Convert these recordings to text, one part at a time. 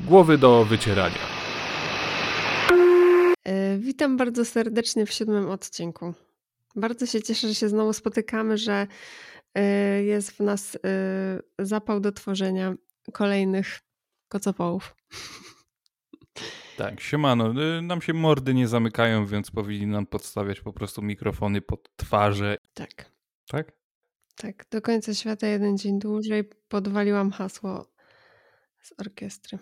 Głowy do wycierania. E, witam bardzo serdecznie w siódmym odcinku. Bardzo się cieszę, że się znowu spotykamy, że e, jest w nas e, zapał do tworzenia kolejnych kocopołów. Tak, siemano. Nam się mordy nie zamykają, więc powinni nam podstawiać po prostu mikrofony pod twarze. Tak. Tak? Tak, do końca świata jeden dzień dłużej podwaliłam hasło z orkiestry.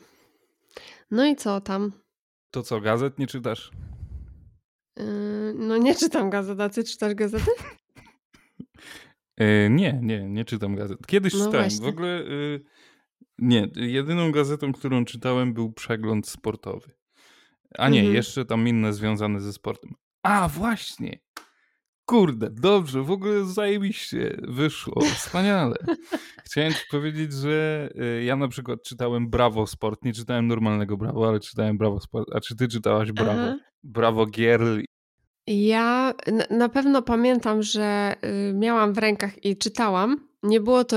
No i co tam? To co, gazet nie czytasz? Yy, no nie czytam gazet, a ty czytasz gazety? Yy, nie, nie, nie czytam gazet. Kiedyś no czytałem. Właśnie. W ogóle yy, nie, jedyną gazetą, którą czytałem był przegląd sportowy. A nie, mhm. jeszcze tam inne związane ze sportem. A, właśnie! Kurde, dobrze, w ogóle zajebiście wyszło, wspaniale. Chciałem ci powiedzieć, że y, ja na przykład czytałem Brawo Sport, nie czytałem normalnego Brawo, ale czytałem Brawo Sport. A czy ty czytałaś Brawo? Aha. Brawo Girl? Ja na pewno pamiętam, że y, miałam w rękach i czytałam. Nie było to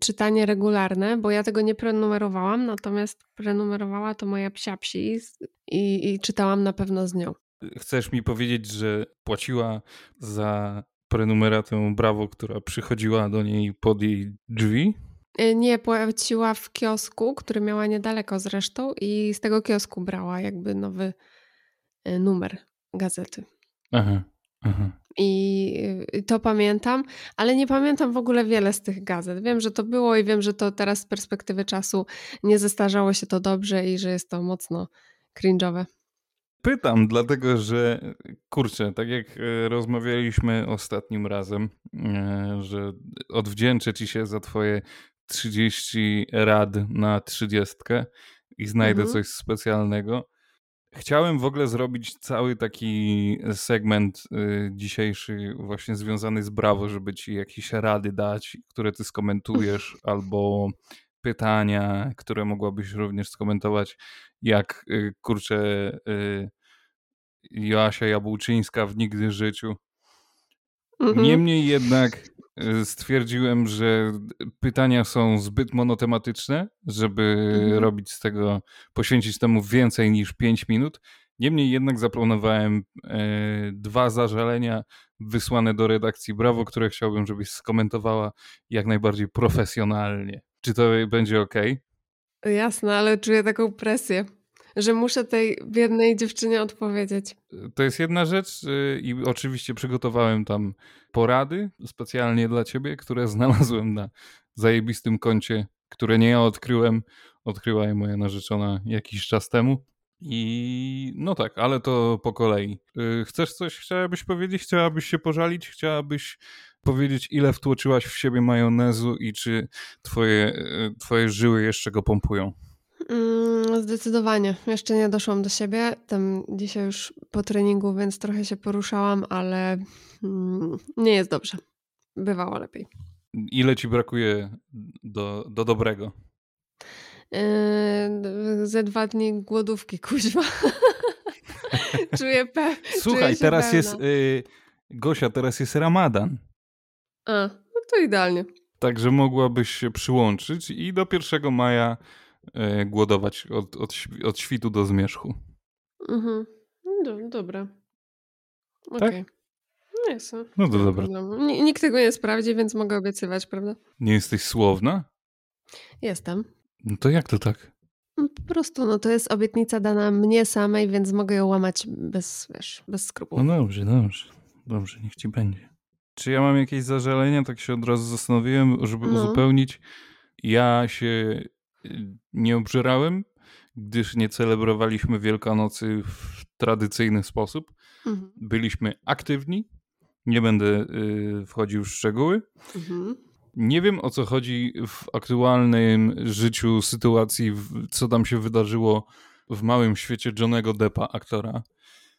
czytanie regularne, bo ja tego nie prenumerowałam, natomiast prenumerowała to moja psia psi i, i czytałam na pewno z nią. Chcesz mi powiedzieć, że płaciła za prenumeratę Brawo, która przychodziła do niej pod jej drzwi? Y, nie, płaciła w kiosku, który miała niedaleko zresztą i z tego kiosku brała jakby nowy y, numer gazety. Aha, aha. I y, to pamiętam, ale nie pamiętam w ogóle wiele z tych gazet. Wiem, że to było i wiem, że to teraz z perspektywy czasu nie zestarzało się to dobrze i że jest to mocno cringe'owe. Pytam, dlatego że kurczę, tak jak e, rozmawialiśmy ostatnim razem, e, że odwdzięczę ci się za twoje 30 rad na 30 i znajdę mhm. coś specjalnego. Chciałem w ogóle zrobić cały taki segment y, dzisiejszy właśnie związany z Brawo, żeby ci jakieś rady dać, które ty skomentujesz, albo pytania, które mogłabyś również skomentować, jak kurczę Joasia Jabłczyńska w Nigdy Życiu. Mhm. Niemniej jednak y, stwierdziłem, że pytania są zbyt monotematyczne, żeby mhm. robić z tego, poświęcić temu więcej niż 5 minut. Niemniej jednak zaplanowałem e, dwa zażalenia wysłane do redakcji Brawo, które chciałbym, żebyś skomentowała jak najbardziej profesjonalnie. Czy to będzie ok? Jasne, ale czuję taką presję, że muszę tej biednej dziewczynie odpowiedzieć. To jest jedna rzecz y, i oczywiście przygotowałem tam porady specjalnie dla ciebie, które znalazłem na zajebistym koncie, które nie ja odkryłem, odkryła je moja narzeczona jakiś czas temu. I no tak, ale to po kolei. Y, chcesz coś, chciałabyś powiedzieć? Chciałabyś się pożalić? Chciałabyś powiedzieć, ile wtłoczyłaś w siebie majonezu i czy twoje, y, twoje żyły jeszcze go pompują? Mm, zdecydowanie. Jeszcze nie doszłam do siebie. Tam dzisiaj już po treningu, więc trochę się poruszałam, ale mm, nie jest dobrze. Bywało lepiej. Ile ci brakuje do, do dobrego? Yy, ze dwa dni głodówki, kuźwa. czuję pe Słuchaj, czuję teraz jest... Y, Gosia, teraz jest ramadan. A, no to idealnie. Także mogłabyś się przyłączyć i do 1 maja głodować od, od, od świtu do zmierzchu. Mhm. No, dobra. Okej. Okay. Tak? No jest. No to dobra. Nikt tego nie sprawdzi, więc mogę obiecywać, prawda? Nie jesteś słowna? Jestem. No to jak to tak? No, po prostu, no to jest obietnica dana mnie samej, więc mogę ją łamać bez, wiesz, bez skrupułów. No dobrze, dobrze. Dobrze, niech ci będzie. Czy ja mam jakieś zażalenia? Tak się od razu zastanowiłem, żeby no. uzupełnić. Ja się nie obżerałem, gdyż nie celebrowaliśmy Wielkanocy w tradycyjny sposób. Mhm. Byliśmy aktywni. Nie będę y, wchodził w szczegóły. Mhm. Nie wiem o co chodzi w aktualnym życiu, sytuacji, co tam się wydarzyło w małym świecie Johnego Deppa, aktora.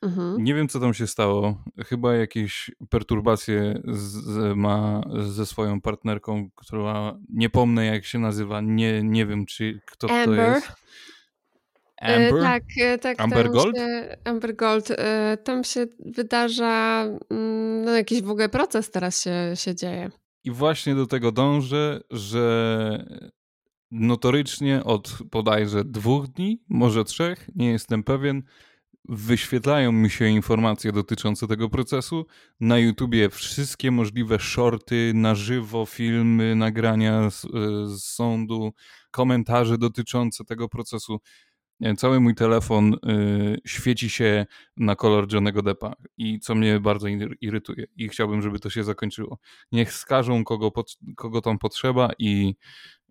Mhm. Nie wiem, co tam się stało. Chyba jakieś perturbacje z, ma ze swoją partnerką, która nie pomnę jak się nazywa. Nie, nie wiem, czy kto Amber. to jest. Amber? E, tak, e, tak. Amber Gold? Się, Amber Gold. E, tam się wydarza mm, no, jakiś w ogóle proces teraz się, się dzieje. I właśnie do tego dążę, że notorycznie od bodajże dwóch dni, może trzech, nie jestem pewien, wyświetlają mi się informacje dotyczące tego procesu. Na YouTubie wszystkie możliwe shorty, na żywo, filmy, nagrania z, z sądu, komentarze dotyczące tego procesu. Cały mój telefon y, świeci się na kolor Johnego Deppa i co mnie bardzo irytuje i chciałbym, żeby to się zakończyło. Niech skażą kogo, pod, kogo tam potrzeba i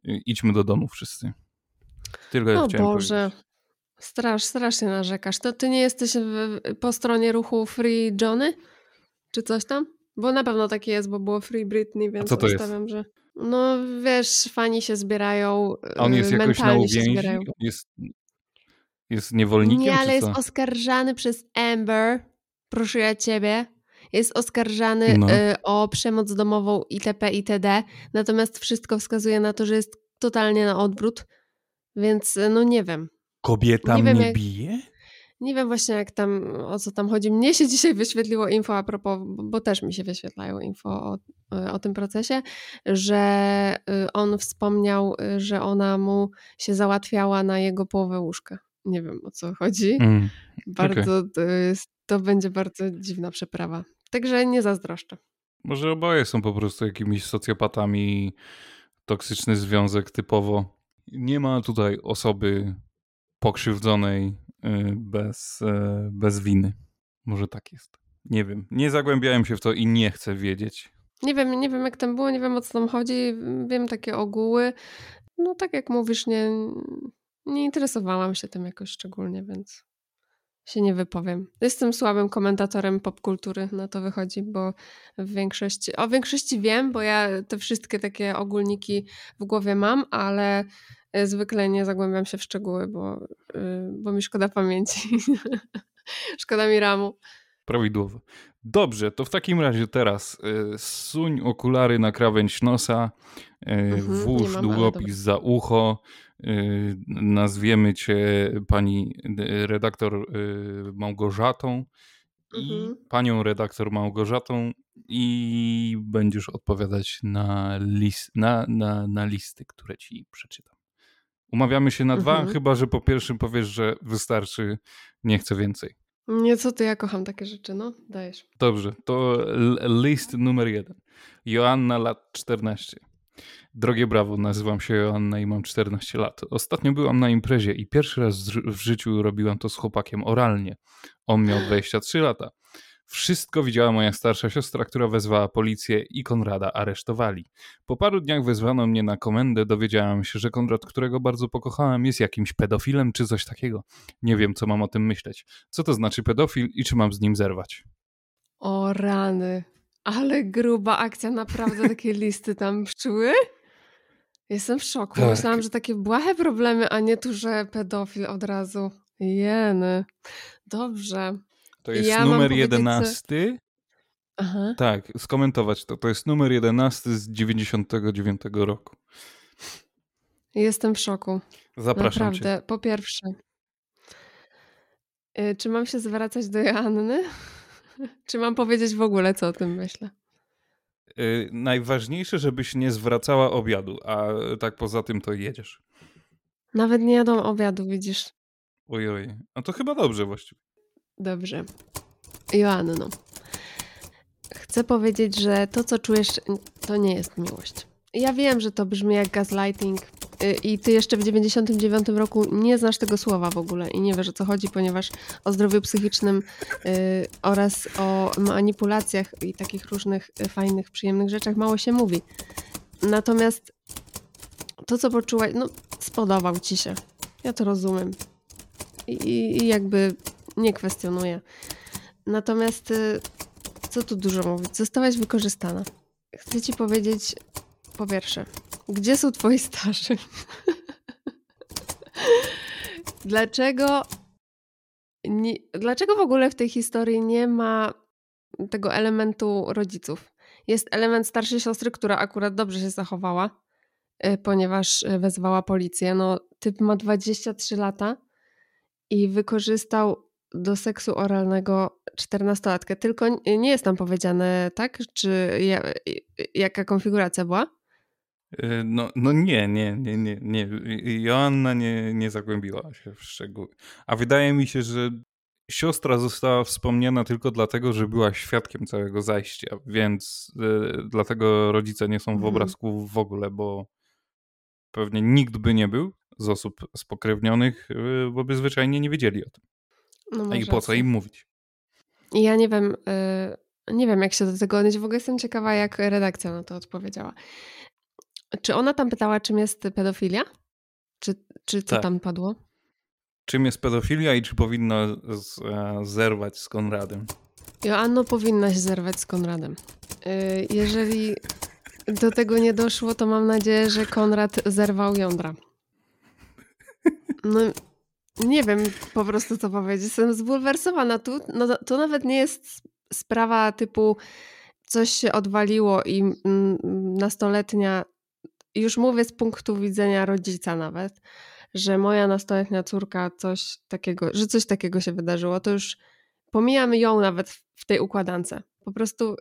y, idźmy do domu wszyscy. Tylko o Boże, Strasz, strasznie narzekasz. To ty nie jesteś w, po stronie ruchu Free Johnny? Czy coś tam? Bo na pewno takie jest, bo było Free Britney, więc A co jest? że... No wiesz, fani się zbierają, A on jest y, jakoś na uwięzi? Jest, jest niewolnikiem, Nie, ale jest oskarżany przez Amber, proszę ja ciebie, jest oskarżany no. y, o przemoc domową itp. itd. Natomiast wszystko wskazuje na to, że jest totalnie na odwrót, więc no nie wiem. Kobieta nie mnie wiem, jak, bije? Nie wiem właśnie jak tam, o co tam chodzi. Mnie się dzisiaj wyświetliło info a propos, bo też mi się wyświetlają info o, o tym procesie, że y, on wspomniał, y, że ona mu się załatwiała na jego połowę łóżka. Nie wiem o co chodzi. Mm, bardzo, okay. to, jest, to będzie bardzo dziwna przeprawa. Także nie zazdroszczę. Może oboje są po prostu jakimiś socjopatami, toksyczny związek typowo. Nie ma tutaj osoby pokrzywdzonej y, bez, e, bez winy. Może tak jest. Nie wiem. Nie zagłębiałem się w to i nie chcę wiedzieć. Nie wiem, nie wiem jak tam było, nie wiem o co tam chodzi. Wiem takie ogóły. No tak jak mówisz, nie, nie interesowałam się tym jakoś szczególnie, więc się nie wypowiem. Jestem słabym komentatorem popkultury, na to wychodzi, bo w większości, o większości wiem, bo ja te wszystkie takie ogólniki w głowie mam, ale zwykle nie zagłębiam się w szczegóły, bo, y, bo mi szkoda pamięci. szkoda mi ramu. Prawidłowo. Dobrze, to w takim razie teraz y, suń okulary na krawędź nosa, y, mhm, włóż mam, długopis za ucho, nazwiemy cię pani redaktor Małgorzatą i mhm. panią redaktor Małgorzatą i będziesz odpowiadać na, list, na, na, na listy, które ci przeczytam. Umawiamy się na dwa, mhm. chyba że po pierwszym powiesz, że wystarczy, nie chcę więcej. Nie, co ty, ja kocham takie rzeczy, no, dajesz. Dobrze, to list numer jeden. Joanna, lat 14. Drogie brawo, nazywam się Joanna i mam 14 lat. Ostatnio byłam na imprezie i pierwszy raz w życiu robiłam to z chłopakiem oralnie. On miał 23 lata. Wszystko widziała moja starsza siostra, która wezwała policję i Konrada aresztowali. Po paru dniach wezwano mnie na komendę, dowiedziałam się, że Konrad, którego bardzo pokochałem, jest jakimś pedofilem czy coś takiego. Nie wiem, co mam o tym myśleć. Co to znaczy pedofil i czy mam z nim zerwać? O rany, ale gruba akcja, naprawdę takie listy tam pszczóły? Jestem w szoku. Tak. Myślałam, że takie błahe problemy, a nie tu, że pedofil od razu. Jeny. Dobrze. To jest ja numer jedenasty. Aha. Tak, skomentować to. To jest numer jedenasty z 99 roku. Jestem w szoku. Zapraszam Naprawdę. Cię. Po pierwsze, y, czy mam się zwracać do Joanny? czy mam powiedzieć w ogóle, co o tym myślę? Yy, najważniejsze, żebyś nie zwracała obiadu, a tak poza tym to jedziesz. Nawet nie jadą obiadu, widzisz. Ojoj, no to chyba dobrze właściwie. Dobrze. Joanno, chcę powiedzieć, że to, co czujesz, to nie jest miłość. Ja wiem, że to brzmi jak gaslighting y, i ty jeszcze w 99 roku nie znasz tego słowa w ogóle i nie wiesz o co chodzi, ponieważ o zdrowiu psychicznym yy, oraz o manipulacjach i takich różnych y, fajnych, przyjemnych rzeczach mało się mówi. Natomiast to, co poczułaś, no spodobał ci się. Ja to rozumiem. I, i jakby nie kwestionuję. Natomiast y, co tu dużo mówić? Zostałaś wykorzystana. Chcę ci powiedzieć po pierwsze, gdzie są twoi starsi? dlaczego, nie, dlaczego w ogóle w tej historii nie ma tego elementu rodziców? Jest element starszej siostry, która akurat dobrze się zachowała, y, ponieważ y, wezwała policję. No, typ ma 23 lata i wykorzystał do seksu oralnego czternastolatkę. Tylko nie jest tam powiedziane, tak? Czy ja, jaka konfiguracja była? Y, no, no nie, nie, nie, nie, nie. Joanna nie, nie zagłębiła się w szczegóły. A wydaje mi się, że siostra została wspomniana tylko dlatego, że była świadkiem całego zajścia, więc y, dlatego rodzice nie są w mhm. obrazku w ogóle, bo pewnie nikt by nie był z osób spokrewnionych, y, bo by zwyczajnie nie wiedzieli o tym. No I po co im mówić? Ja nie wiem, y, nie wiem jak się do tego odnieść. W ogóle jestem ciekawa, jak redakcja na to odpowiedziała. Czy ona tam pytała, czym jest pedofilia? Czy, czy co tak. tam padło? Czym jest pedofilia i czy powinna z, e, zerwać z Konradem? Joanno, powinnaś zerwać z Konradem. Y, jeżeli do tego nie doszło, to mam nadzieję, że Konrad zerwał jądra. No, nie wiem po prostu co powiedzieć. Jestem zbulwersowana. Tu, no, to nawet nie jest sprawa typu coś się odwaliło i mm, nastoletnia, już mówię z punktu widzenia rodzica nawet, że moja nastoletnia córka coś takiego, że coś takiego się wydarzyło, to już pomijamy ją nawet w tej układance. Po prostu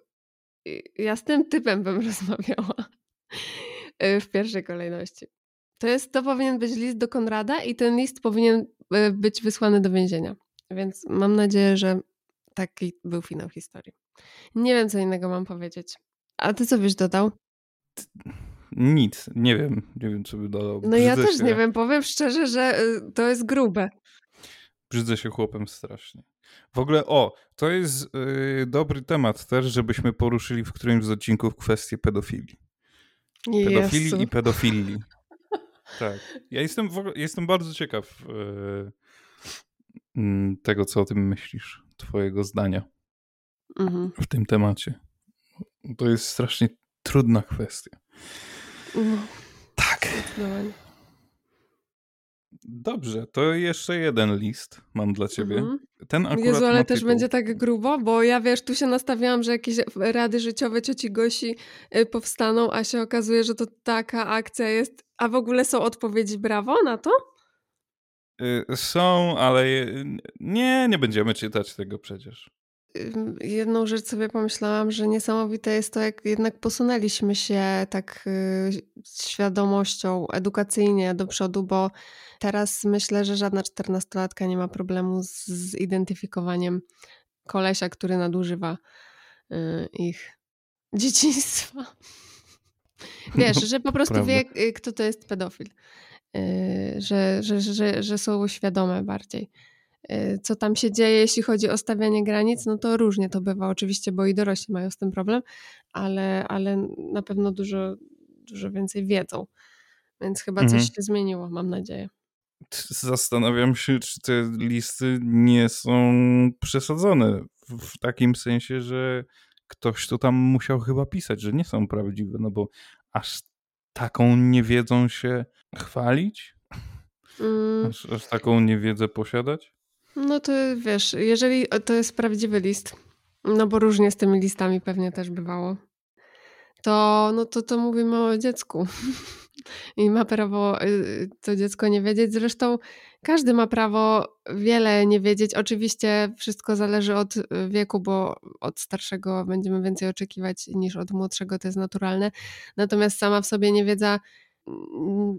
ja z tym typem bym rozmawiała y, w pierwszej kolejności. To, jest, to powinien być list do Konrada i ten list powinien y, być wysłany do więzienia. Więc mam nadzieję, że taki był finał historii. Nie wiem, co innego mam powiedzieć. A ty co byś dodał? Nic, nie wiem. Nie wiem, co by dodał. No ja też się... nie wiem, powiem szczerze, że y, to jest grube. Brzydzę się chłopem strasznie. W ogóle, o, to jest yy, dobry temat też, żebyśmy poruszyli w którymś z odcinków kwestię pedofilii. Pedofilii Jezu. i pedofilii. Tak. Ja jestem, ogóle, jestem bardzo ciekaw yy, tego, co o tym myślisz, twojego zdania mhm. w tym temacie. To jest strasznie trudna kwestia. No. Tak. Dobrze, to jeszcze jeden list mam dla ciebie. Mhm. Ten akurat Jezu, ale też będzie tak grubo, bo ja wiesz, tu się nastawiałam, że jakieś rady życiowe cioci Gosi y, powstaną, a się okazuje, że to taka akcja jest. A w ogóle są odpowiedzi brawo na to? Y, są, ale nie, nie będziemy czytać tego przecież jedną rzecz sobie pomyślałam, że niesamowite jest to, jak jednak posunęliśmy się tak y, świadomością edukacyjnie do przodu, bo teraz myślę, że żadna czternastolatka nie ma problemu z zidentyfikowaniem kolesia, który nadużywa y, ich dzieciństwa. Wiesz, no, że po prostu prawda. wie, y, kto to jest pedofil. Że, że, że, że są świadome bardziej. Y, co tam się dzieje, jeśli chodzi o stawianie granic, no to różnie to bywa oczywiście, bo i dorośli mają z tym problem, ale, ale na pewno dużo, dużo więcej wiedzą. Więc chyba mhm. coś się zmieniło, mam nadzieję. Zastanawiam się, czy te listy nie są przesadzone w takim sensie, że ktoś to tam musiał chyba pisać, że nie są prawdziwe, no bo aż taką niewiedzą się chwalić? Mm. Aż, aż taką niewiedzę posiadać? No to wiesz, jeżeli to jest prawdziwy list, no bo różnie z tymi listami pewnie też bywało, to no to, to mówimy o dziecku. I ma prawo y, to dziecko nie wiedzieć. Zresztą każdy ma prawo wiele nie wiedzieć. Oczywiście wszystko zależy od y, wieku, bo od starszego będziemy więcej oczekiwać niż od młodszego, to jest naturalne. Natomiast sama w sobie niewiedza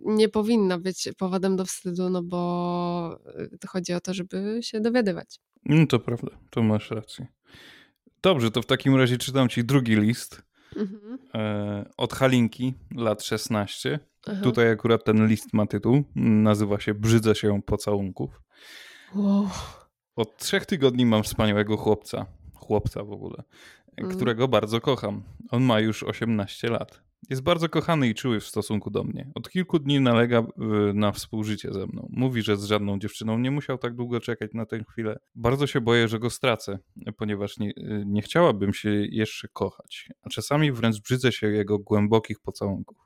nie powinna być powodem do wstydu, no bo y, chodzi o to, żeby się dowiadywać. No to prawda, to masz rację. Dobrze, to w takim razie czytam ci drugi list mhm. e, od Halinki, lat 16. Aha. Tutaj akurat ten list ma tytuł, nazywa się Brzydzę się pocałunków. Wow. Od trzech tygodni mam wspaniałego chłopca, chłopca w ogóle, mm. którego bardzo kocham. On ma już 18 lat. Jest bardzo kochany i czuły w stosunku do mnie. Od kilku dni nalega na współżycie ze mną. Mówi, że z żadną dziewczyną nie musiał tak długo czekać na tę chwilę. Bardzo się boję, że go stracę, ponieważ nie, nie chciałabym się jeszcze kochać, a czasami wręcz brzydzę się jego głębokich pocałunków.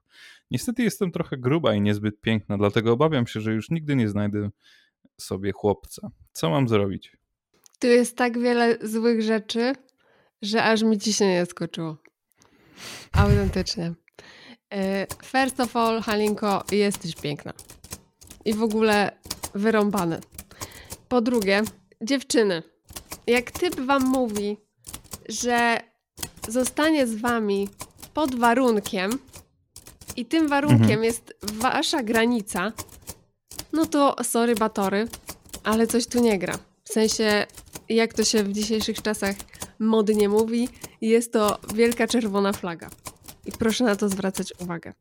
Niestety jestem trochę gruba i niezbyt piękna, dlatego obawiam się, że już nigdy nie znajdę sobie chłopca. Co mam zrobić? Tu jest tak wiele złych rzeczy, że aż mi ciśnienie skoczyło. Autentycznie. E, first of all, Halinko, jesteś piękna. I w ogóle wyrąbane. Po drugie, Dziewczyny, jak typ wam mówi, że zostanie z wami pod warunkiem i tym warunkiem mhm. jest wasza granica, no to sorry batory, ale coś tu nie gra. W sensie, jak to się w dzisiejszych czasach modnie mówi, jest to wielka czerwona flaga. I proszę na to zwracać uwagę.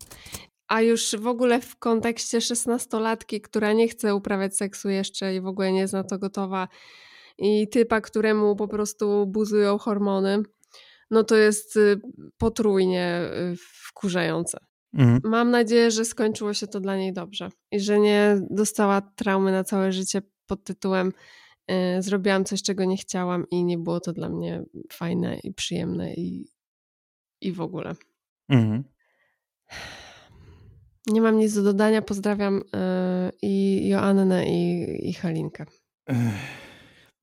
A już w ogóle w kontekście szesnastolatki, która nie chce uprawiać seksu jeszcze i w ogóle nie jest na to gotowa, i typa, któremu po prostu buzują hormony, no to jest y, potrójnie y, wkurzające. Mhm. Mam nadzieję, że skończyło się to dla niej dobrze i że nie dostała traumy na całe życie pod tytułem y, zrobiłam coś, czego nie chciałam i nie było to dla mnie fajne i przyjemne i, i w ogóle. Mhm. Nie mam nic do dodania. Pozdrawiam y, i Joannę i, i Halinkę.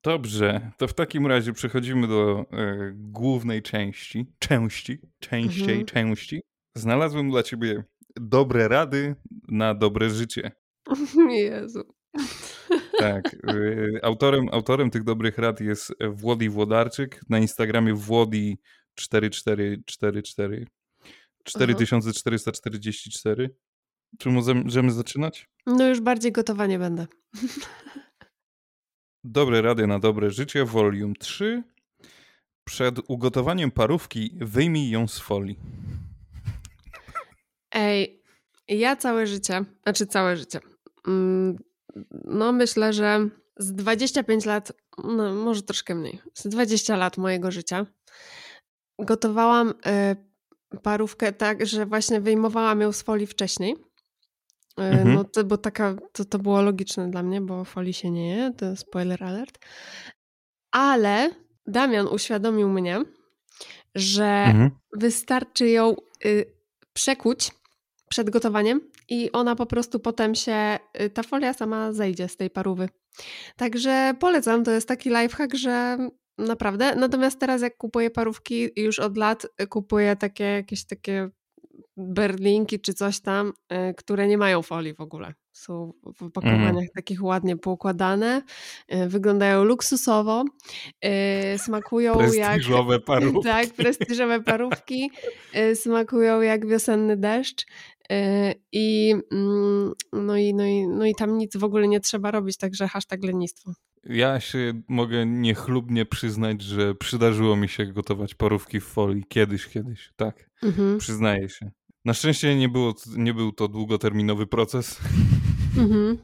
Dobrze, to w takim razie przechodzimy do y, głównej części. Części, częściej mhm. części. Znalazłem dla ciebie dobre rady na dobre życie. Jezu. Tak. Y, autorem, autorem tych dobrych rad jest Włodi Włodarczyk. Na Instagramie Włodi 4444 4444. Czy możemy zaczynać? No już bardziej gotowa nie będę. Dobre rady na dobre życie, volume 3. Przed ugotowaniem parówki wyjmij ją z folii. Ej, ja całe życie, znaczy całe życie, mm, no myślę, że z 25 lat, no może troszkę mniej, z 20 lat mojego życia gotowałam y, parówkę tak, że właśnie wyjmowałam ją z folii wcześniej. Y, mhm. No to, bo taka, to, to było logiczne dla mnie, bo folii się nie je, to spoiler alert. Ale Damian uświadomił mnie, że mhm. wystarczy ją y, przekuć przed gotowaniem i ona po prostu potem się, y, ta folia sama zejdzie z tej parówy. Także polecam, to jest taki lifehack, że naprawdę. Natomiast teraz jak kupuję parówki, już od lat y, kupuję takie jakieś takie berlinki czy coś tam, y, które nie mają folii w ogóle. Są w opakowaniach mm. takich ładnie poukładane, wyglądają luksusowo, smakują prestiżowe jak... Parówki. Tak, prestiżowe parówki, smakują jak wiosenny deszcz Y, I, mm, no, i, no, i, no i tam nic w ogóle nie trzeba robić, także hashtag lenistwo. Ja się mogę niechlubnie przyznać, że przydarzyło mi się gotować porówki w folii. Kiedyś, kiedyś, tak. Mhm. Przyznaję się. Na szczęście nie, było, nie był to długoterminowy proces. Mhm.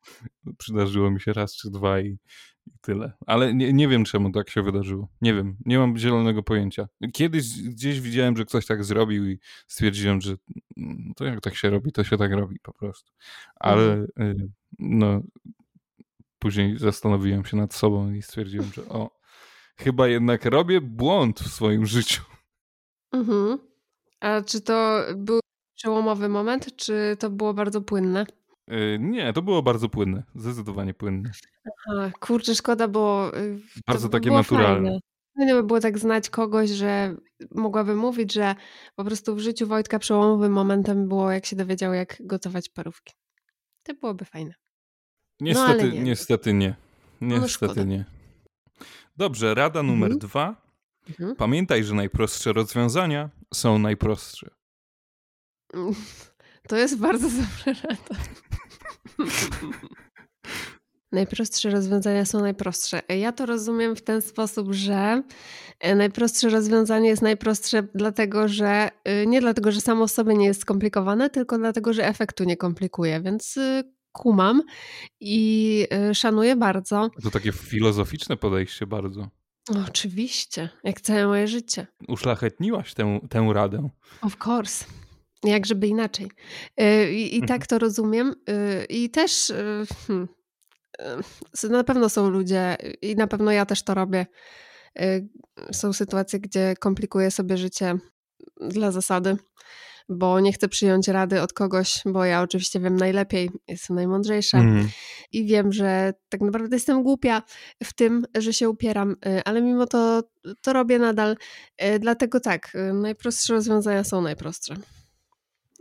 Przydarzyło mi się raz czy dwa i, i tyle. Ale nie, nie wiem, czemu tak się wydarzyło. Nie wiem, nie mam zielonego pojęcia. Kiedyś gdzieś widziałem, że ktoś tak zrobił i stwierdziłem, że mm, to jak tak się robi, to się tak robi po prostu. Ale mhm. No, później zastanowiłem się nad sobą i stwierdziłem, że o, chyba jednak robię błąd w swoim życiu. Mhm. A czy to był przełomowy moment, czy to było bardzo płynne? Yy, nie, to było bardzo płynne. Zdecydowanie płynne. Aha, kurczę, szkoda, bo. Y, bardzo takie było naturalne. Fajne. Fajne by było tak znać kogoś, że mogłabym mówić, że po prostu w życiu Wojtka przełomowym momentem było, jak się dowiedział, jak gotować parówki. To byłoby fajne. Niestety, no, nie. niestety nie. No, niestety no nie. Dobrze, rada numer mhm. dwa. Mhm. Pamiętaj, że najprostsze rozwiązania są najprostsze. To jest bardzo dobra rada. Najprostsze rozwiązania są najprostsze. Ja to rozumiem w ten sposób, że e, najprostsze rozwiązanie jest najprostsze dlatego, że y, nie dlatego, że samo w sobie nie jest skomplikowane, tylko dlatego, że efektu nie komplikuje, więc y, kumam i y, szanuję bardzo. To takie filozoficzne podejście bardzo. Oczywiście, jak całe moje życie. Uszlachetniłaś tę, tę radę. Of course. Jak żeby inaczej. Y, I, i tak mhm. to rozumiem. Y, I też hmm, na pewno są ludzie, i na pewno ja też to robię. Są sytuacje, gdzie komplikuję sobie życie dla zasady bo nie chcę przyjąć rady od kogoś, bo ja oczywiście wiem najlepiej, jestem najmądrzejsza mm. i wiem, że tak naprawdę jestem głupia w tym, że się upieram, y, ale mimo to to robię nadal. Y, dlatego tak, y, najprostsze rozwiązania są najprostsze.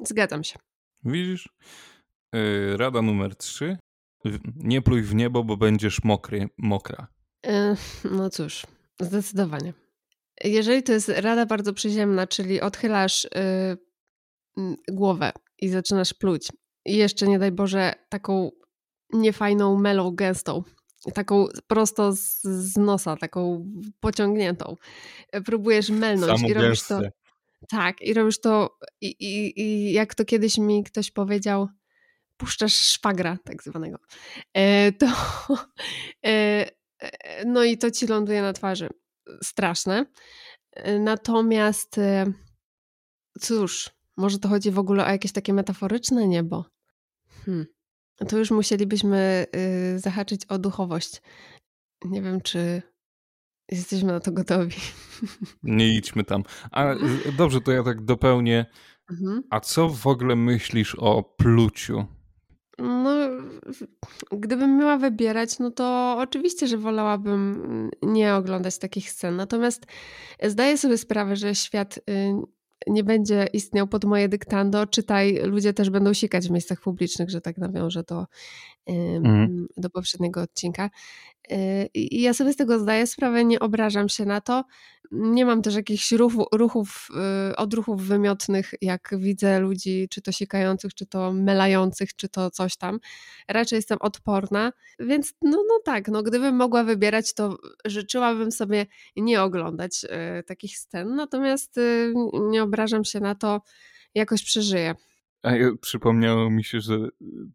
Zgadzam się. Widzisz? Rada numer trzy. Nie pluj w niebo, bo będziesz mokry, mokra. no cóż, zdecydowanie. Jeżeli to jest rada bardzo przyziemna, czyli odchylasz głowę i zaczynasz pluć i jeszcze nie daj Boże taką niefajną melą gęstą, taką prosto z, z nosa, taką pociągniętą. Próbujesz melnąć i robisz to. Tak, i robisz to i, i, i jak to kiedyś mi ktoś powiedział, puszczasz szwagra tak zwanego, e, to e, e, no i to ci ląduje na twarzy. Straszne. Natomiast cóż, może to chodzi w ogóle o jakieś takie metaforyczne niebo. Hmm. To już musielibyśmy y, zahaczyć o duchowość. Nie wiem, czy jesteśmy na to gotowi. Nie idźmy tam. A dobrze, to ja tak dopełnię. Mhm. A co w ogóle myślisz o pluciu? No, gdybym miała wybierać, no to oczywiście, że wolałabym nie oglądać takich scen. Natomiast zdaję sobie sprawę, że świat y, nie będzie istniał pod moje dyktando. Czytaj, ludzie też będą sikać w miejscach publicznych, że tak nawiążę do, mm. do poprzedniego odcinka. Y, I ja sobie z tego zdaję sprawę, nie obrażam się na to. Nie mam też jakichś ruchu, ruchów, y, odruchów wymiotnych, jak widzę ludzi, czy to sikających, czy to melających, czy to coś tam. Raczej jestem odporna, więc no, no tak, no gdybym mogła wybierać, to życzyłabym sobie nie oglądać y, takich scen, natomiast nie obrażam się na to, jakoś przeżyję. A przypomniało mi się, że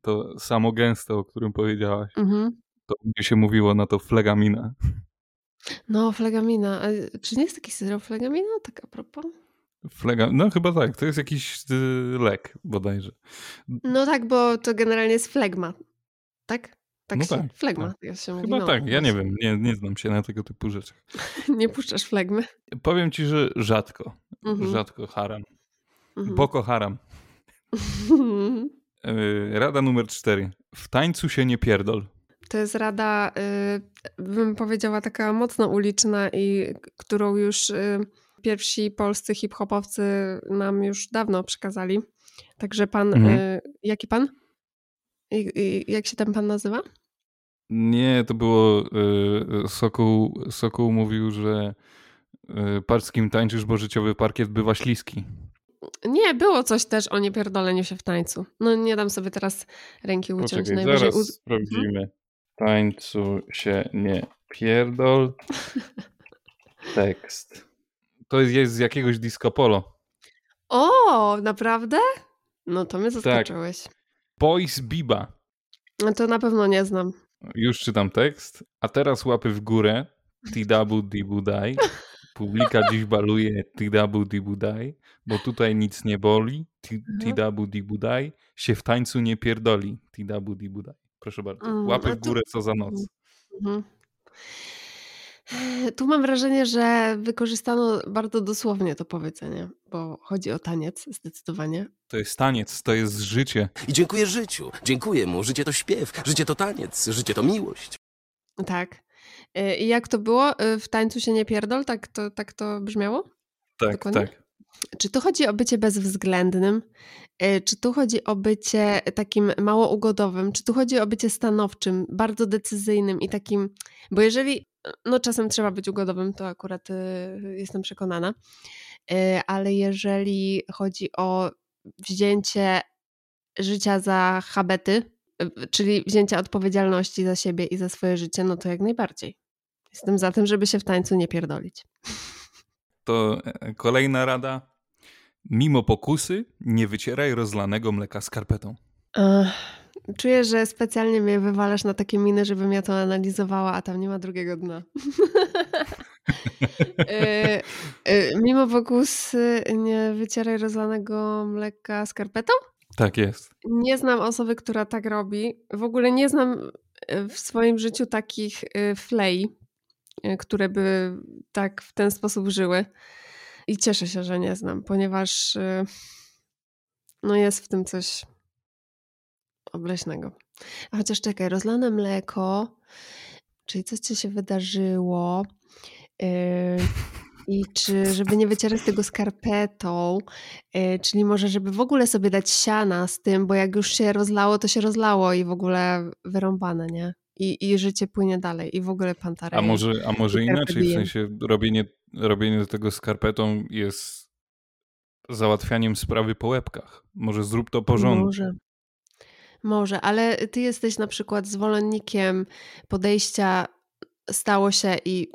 to samo gęsto, o którym powiedziałaś, mhm to gdzie się mówiło na to flegamina. No, flegamina. A czy nie jest taki syrop flegamina? Tak a propos? Flega... No chyba tak, to jest jakiś y, lek bodajże. No tak, bo to generalnie jest flegma, tak? Tak, no tak flegma. Tak. Ja się chyba mówi, tak, no, ja nie wiem, nie, nie znam się na tego typu rzeczach. nie puszczasz flegmy? Powiem ci, że rzadko, mhm. rzadko haram. Mhm. Boko haram. Y, rada numer cztery. W tańcu się nie pierdol. To jest rada, y, bym powiedziała, taka mocno uliczna i którą już y, pierwsi polscy hip-hopowcy nam już dawno przekazali. Także pan, mhm. Y, jaki pan? jak się ten pan nazywa? Nie, to było Sokół, Sokół mówił, że patrz z kim tańczysz, bo życiowy parkiet bywa śliski. Nie, było coś też o niepierdoleniu się w tańcu. No nie dam sobie teraz ręki uciąć. Poczekaj, Najwyżej zaraz sprawdzimy tańcu się nie pierdol. Tekst. To jest z jakiegoś disco polo. O, naprawdę? No to mnie tak. zaskoczyłeś. Tak. Boys Biba. No to na pewno nie znam. Już czytam tekst. A teraz łapy w górę. Tidabu dibudaj. Publika dziś baluje Tidabu dibudaj. Bo tutaj nic nie boli. Tidabu dibudaj. Się w tańcu nie pierdoli. Tidabu dibudaj. Proszę bardzo. Łapy w górę, co za noc. Mhm. Tu mam wrażenie, że wykorzystano bardzo dosłownie to powiedzenie, bo chodzi o taniec zdecydowanie. To jest taniec, to jest życie. I dziękuję życiu. Dziękuję mu. Życie to śpiew, życie to taniec, życie to miłość. Tak. Y, I jak to było? Y, w tańcu się nie pierdol? Tak to, tak to brzmiało? Tak, Dokładnie? tak. Czy tu chodzi o bycie bezwzględnym? E, czy tu chodzi o bycie takim mało ugodowym? Czy tu chodzi o bycie stanowczym, bardzo decyzyjnym i takim. Bo jeżeli. No, czasem trzeba być ugodowym, to akurat y, jestem przekonana, y, ale jeżeli chodzi o wzięcie życia za habety, czyli wzięcie odpowiedzialności za siebie i za swoje życie, no to jak najbardziej. Jestem za tym, żeby się w tańcu nie pierdolić. To e, kolejna rada. Mimo pokusy, nie wycieraj rozlanego mleka skarpetą. czuję, że specjalnie mnie wywalasz na takie miny, żebym ja to analizowała, a tam nie ma drugiego dna. E, e, mimo pokusy, nie wycieraj rozlanego mleka skarpetą? Tak jest. Nie znam osoby, która tak robi. W ogóle nie znam w swoim życiu takich flej, które by tak w ten sposób żyły. I cieszę się, że nie znam, ponieważ y, no jest w tym coś obleśnego. A chociaż czekaj, rozlane mleko, czyli coś, co się wydarzyło. Yy, I czy, żeby nie wycierać tego skarpetą, yy, czyli może, żeby w ogóle sobie dać siana z tym, bo jak już się rozlało, to się rozlało i w ogóle wyrąbane, nie? I, i życie płynie dalej i w ogóle Pantareja. A może, a może inaczej, w sensie robienie, robienie tego skarpetą jest załatwianiem sprawy po łebkach. Może zrób to porządnie. Może. Może, ale ty jesteś na przykład zwolennikiem podejścia stało się i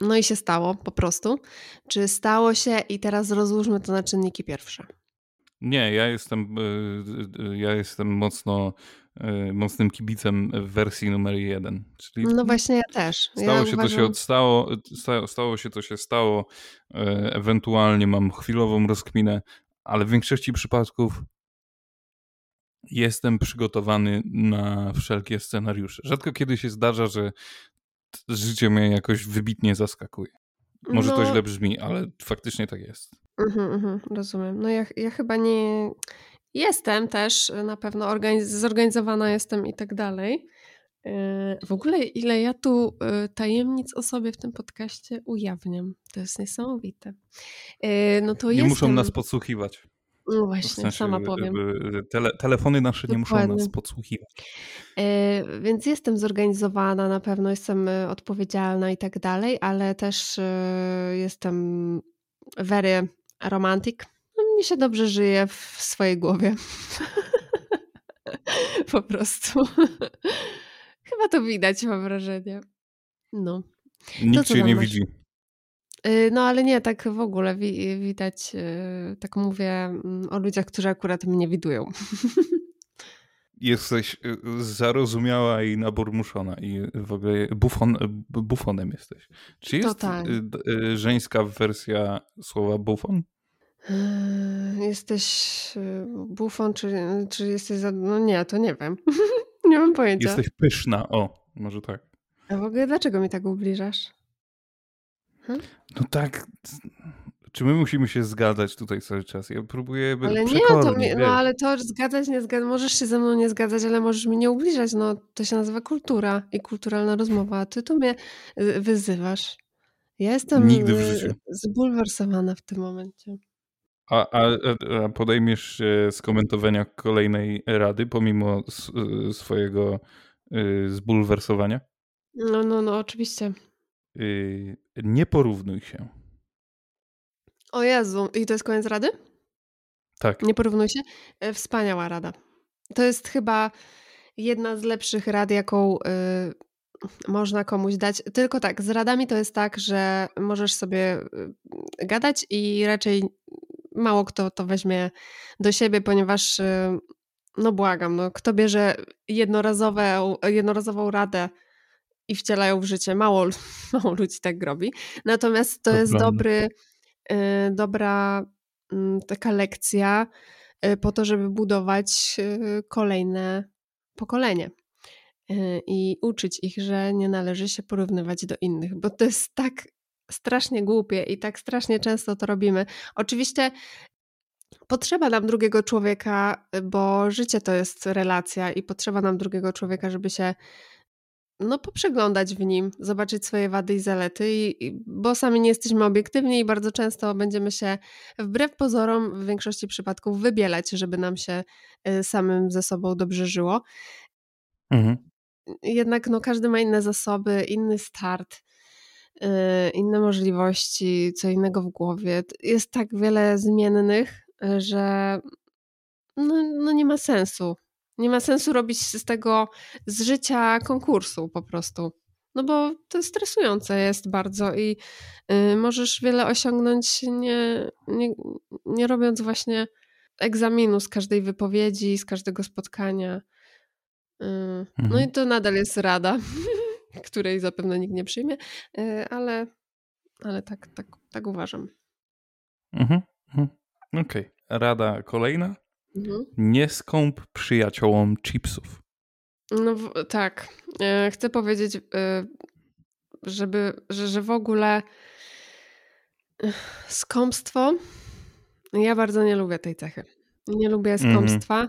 no i się stało po prostu. Czy stało się i teraz rozłóżmy to na czynniki pierwsze? Nie, ja jestem, y, y, ja jestem mocno y, mocnym kibicem w wersji numer jeden. Czyli no właśnie ja też. Stało ja się uważam... to się odstało, stało, stało się to się stało, ewentualnie mam chwilową rozkminę, ale w większości przypadków jestem przygotowany na wszelkie scenariusze. Rzadko kiedy się zdarza, że życie mnie jakoś wybitnie zaskakuje. Może no... to źle brzmi, ale faktycznie tak jest. Mhm, mhm, rozumiem. No ja, ja chyba nie jestem też na pewno organiz- zorganizowana jestem i tak dalej. Yy, w ogóle ile ja tu yy, tajemnic o sobie w tym podcaście ujawniam. To jest niesamowite. No to nie jestem... muszą nas podsłuchiwać. No właśnie, w sensie, sama powiem. Tele, telefony nasze Dokładnie. nie muszą nas podsłuchiwać. Yy, więc jestem zorganizowana, na pewno jestem odpowiedzialna i tak dalej, ale też yy, jestem very romantic. No, mnie się dobrze żyje w swojej głowie. po prostu. Chyba to widać, mam wrażenie. No. Nikt się nie masz? widzi. Y, no ale nie, tak w ogóle wi widać, y, tak mówię mm, o ludziach, którzy akurat mnie widują. Jesteś y, zarozumiała i naburmuszona i w ogóle bufon, bufonem jesteś. Czy jest tak. żeńska wersja słowa bufon? Jesteś bufon, czy, czy jesteś za... No nie, to nie wiem. nie mam pojęcia. Jesteś pyszna, o, może tak. A w ogóle dlaczego mi tak ubliżasz? Hmm? No tak. Czy my musimy się zgadzać tutaj cały czas? Ja próbuję być Ale nie, to mi, no ale to zgadzać, nie zgadzać, możesz się ze mną nie zgadzać, ale możesz mi nie ubliżać. No to się nazywa kultura i kulturalna rozmowa, a ty tu mnie y, wyzywasz. Ja jestem Nigdy w życiu. zbulwersowana w tym momencie. A, a, a podejmiesz się skomentowania kolejnej rady pomimo swojego y, zbulwersowania? No, no, no, oczywiście. Y, nie porównuj się. O Jezu, i to jest koniec rady? Tak. Nie porównuj się? E, wspaniała rada. To jest chyba jedna z lepszych rad, jaką y, można komuś dać. Tylko tak, z radami to jest tak, że możesz sobie y, gadać i raczej mało kto to weźmie do siebie, ponieważ y, no błagam, no, kto bierze jednorazowe, jednorazową radę i wcielają w życie. Mało, mało ludzi tak robi. Natomiast to, to jest dobry, y, dobra y, taka lekcja y, po to, żeby budować kolejne pokolenie i uczyć ich, że nie należy się porównywać do innych, bo to jest tak strasznie głupie i tak strasznie często to robimy. Oczywiście potrzeba nam drugiego człowieka, bo życie to jest relacja i potrzeba nam drugiego człowieka, żeby się no, poprzeglądać w nim, zobaczyć swoje wady i zalety, i, i, bo sami nie jesteśmy obiektywni i bardzo często będziemy się wbrew pozorom w większości przypadków wybielać, żeby nam się y, samym ze sobą dobrze żyło. Mhm. Jednak no, każdy ma inne zasoby, inny start, inne możliwości, co innego w głowie. Jest tak wiele zmiennych, że no, no nie ma sensu nie ma sensu robić z tego z życia konkursu po prostu. No bo to stresujące jest bardzo i y, możesz wiele osiągnąć nie, nie, nie robiąc właśnie egzaminu z każdej wypowiedzi, z każdego spotkania. Y, no mhm. i to nadal jest rada, której zapewne nikt nie przyjmie, y, ale, ale tak, tak, tak uważam. Mhm. mhm. Okej. Okay. Rada kolejna. Mhm. Nie skąp przyjaciołom chipsów. No tak. E, chcę powiedzieć, e, żeby, że, że w ogóle e, skąpstwo. Ja bardzo nie lubię tej cechy. Nie lubię mhm. skąpstwa.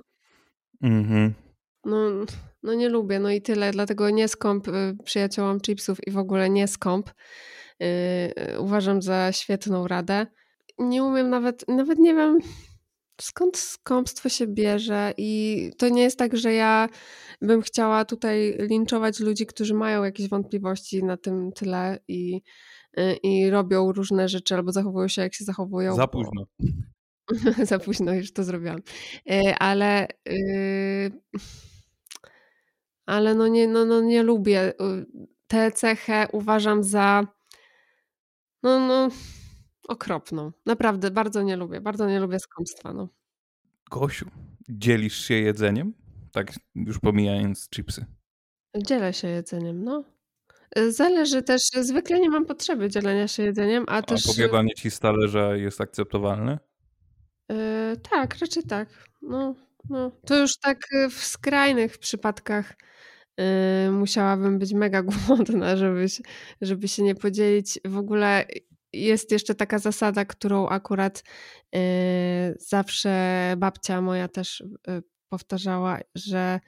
Mhm. No, no nie lubię, no i tyle. Dlatego nie skąp przyjaciołom chipsów i w ogóle nie skąp. Uważam za świetną radę. Nie umiem nawet, nawet nie wiem, Skąd skąpstwo się bierze? I to nie jest tak, że ja bym chciała tutaj linczować ludzi, którzy mają jakieś wątpliwości na tym tyle i, y, i robią różne rzeczy albo zachowują się, jak się zachowują. Za bo- późno. Za późno już to zrobiłam. Ale, y, ale no nie, no, no nie lubię. Y, Tę cechę uważam za no, no okropną. Naprawdę, bardzo nie lubię. Bardzo nie lubię skąpstwa. No. Gosiu, dzielisz się jedzeniem? Tak już pomijając chipsy. Dzielę się jedzeniem, no. Y, Zależy też, zwykle nie mam potrzeby dzielenia się jedzeniem, a A też... powiadanie ci z talerza jest akceptowalne? y, tak, raczej tak. No, no. To już tak y, w skrajnych przypadkach y, musiałabym być mega głodna, żeby, się- żeby się nie podzielić. W ogóle jest jeszcze taka zasada, którą akurat y, zawsze babcia moja też y, powtarzała, że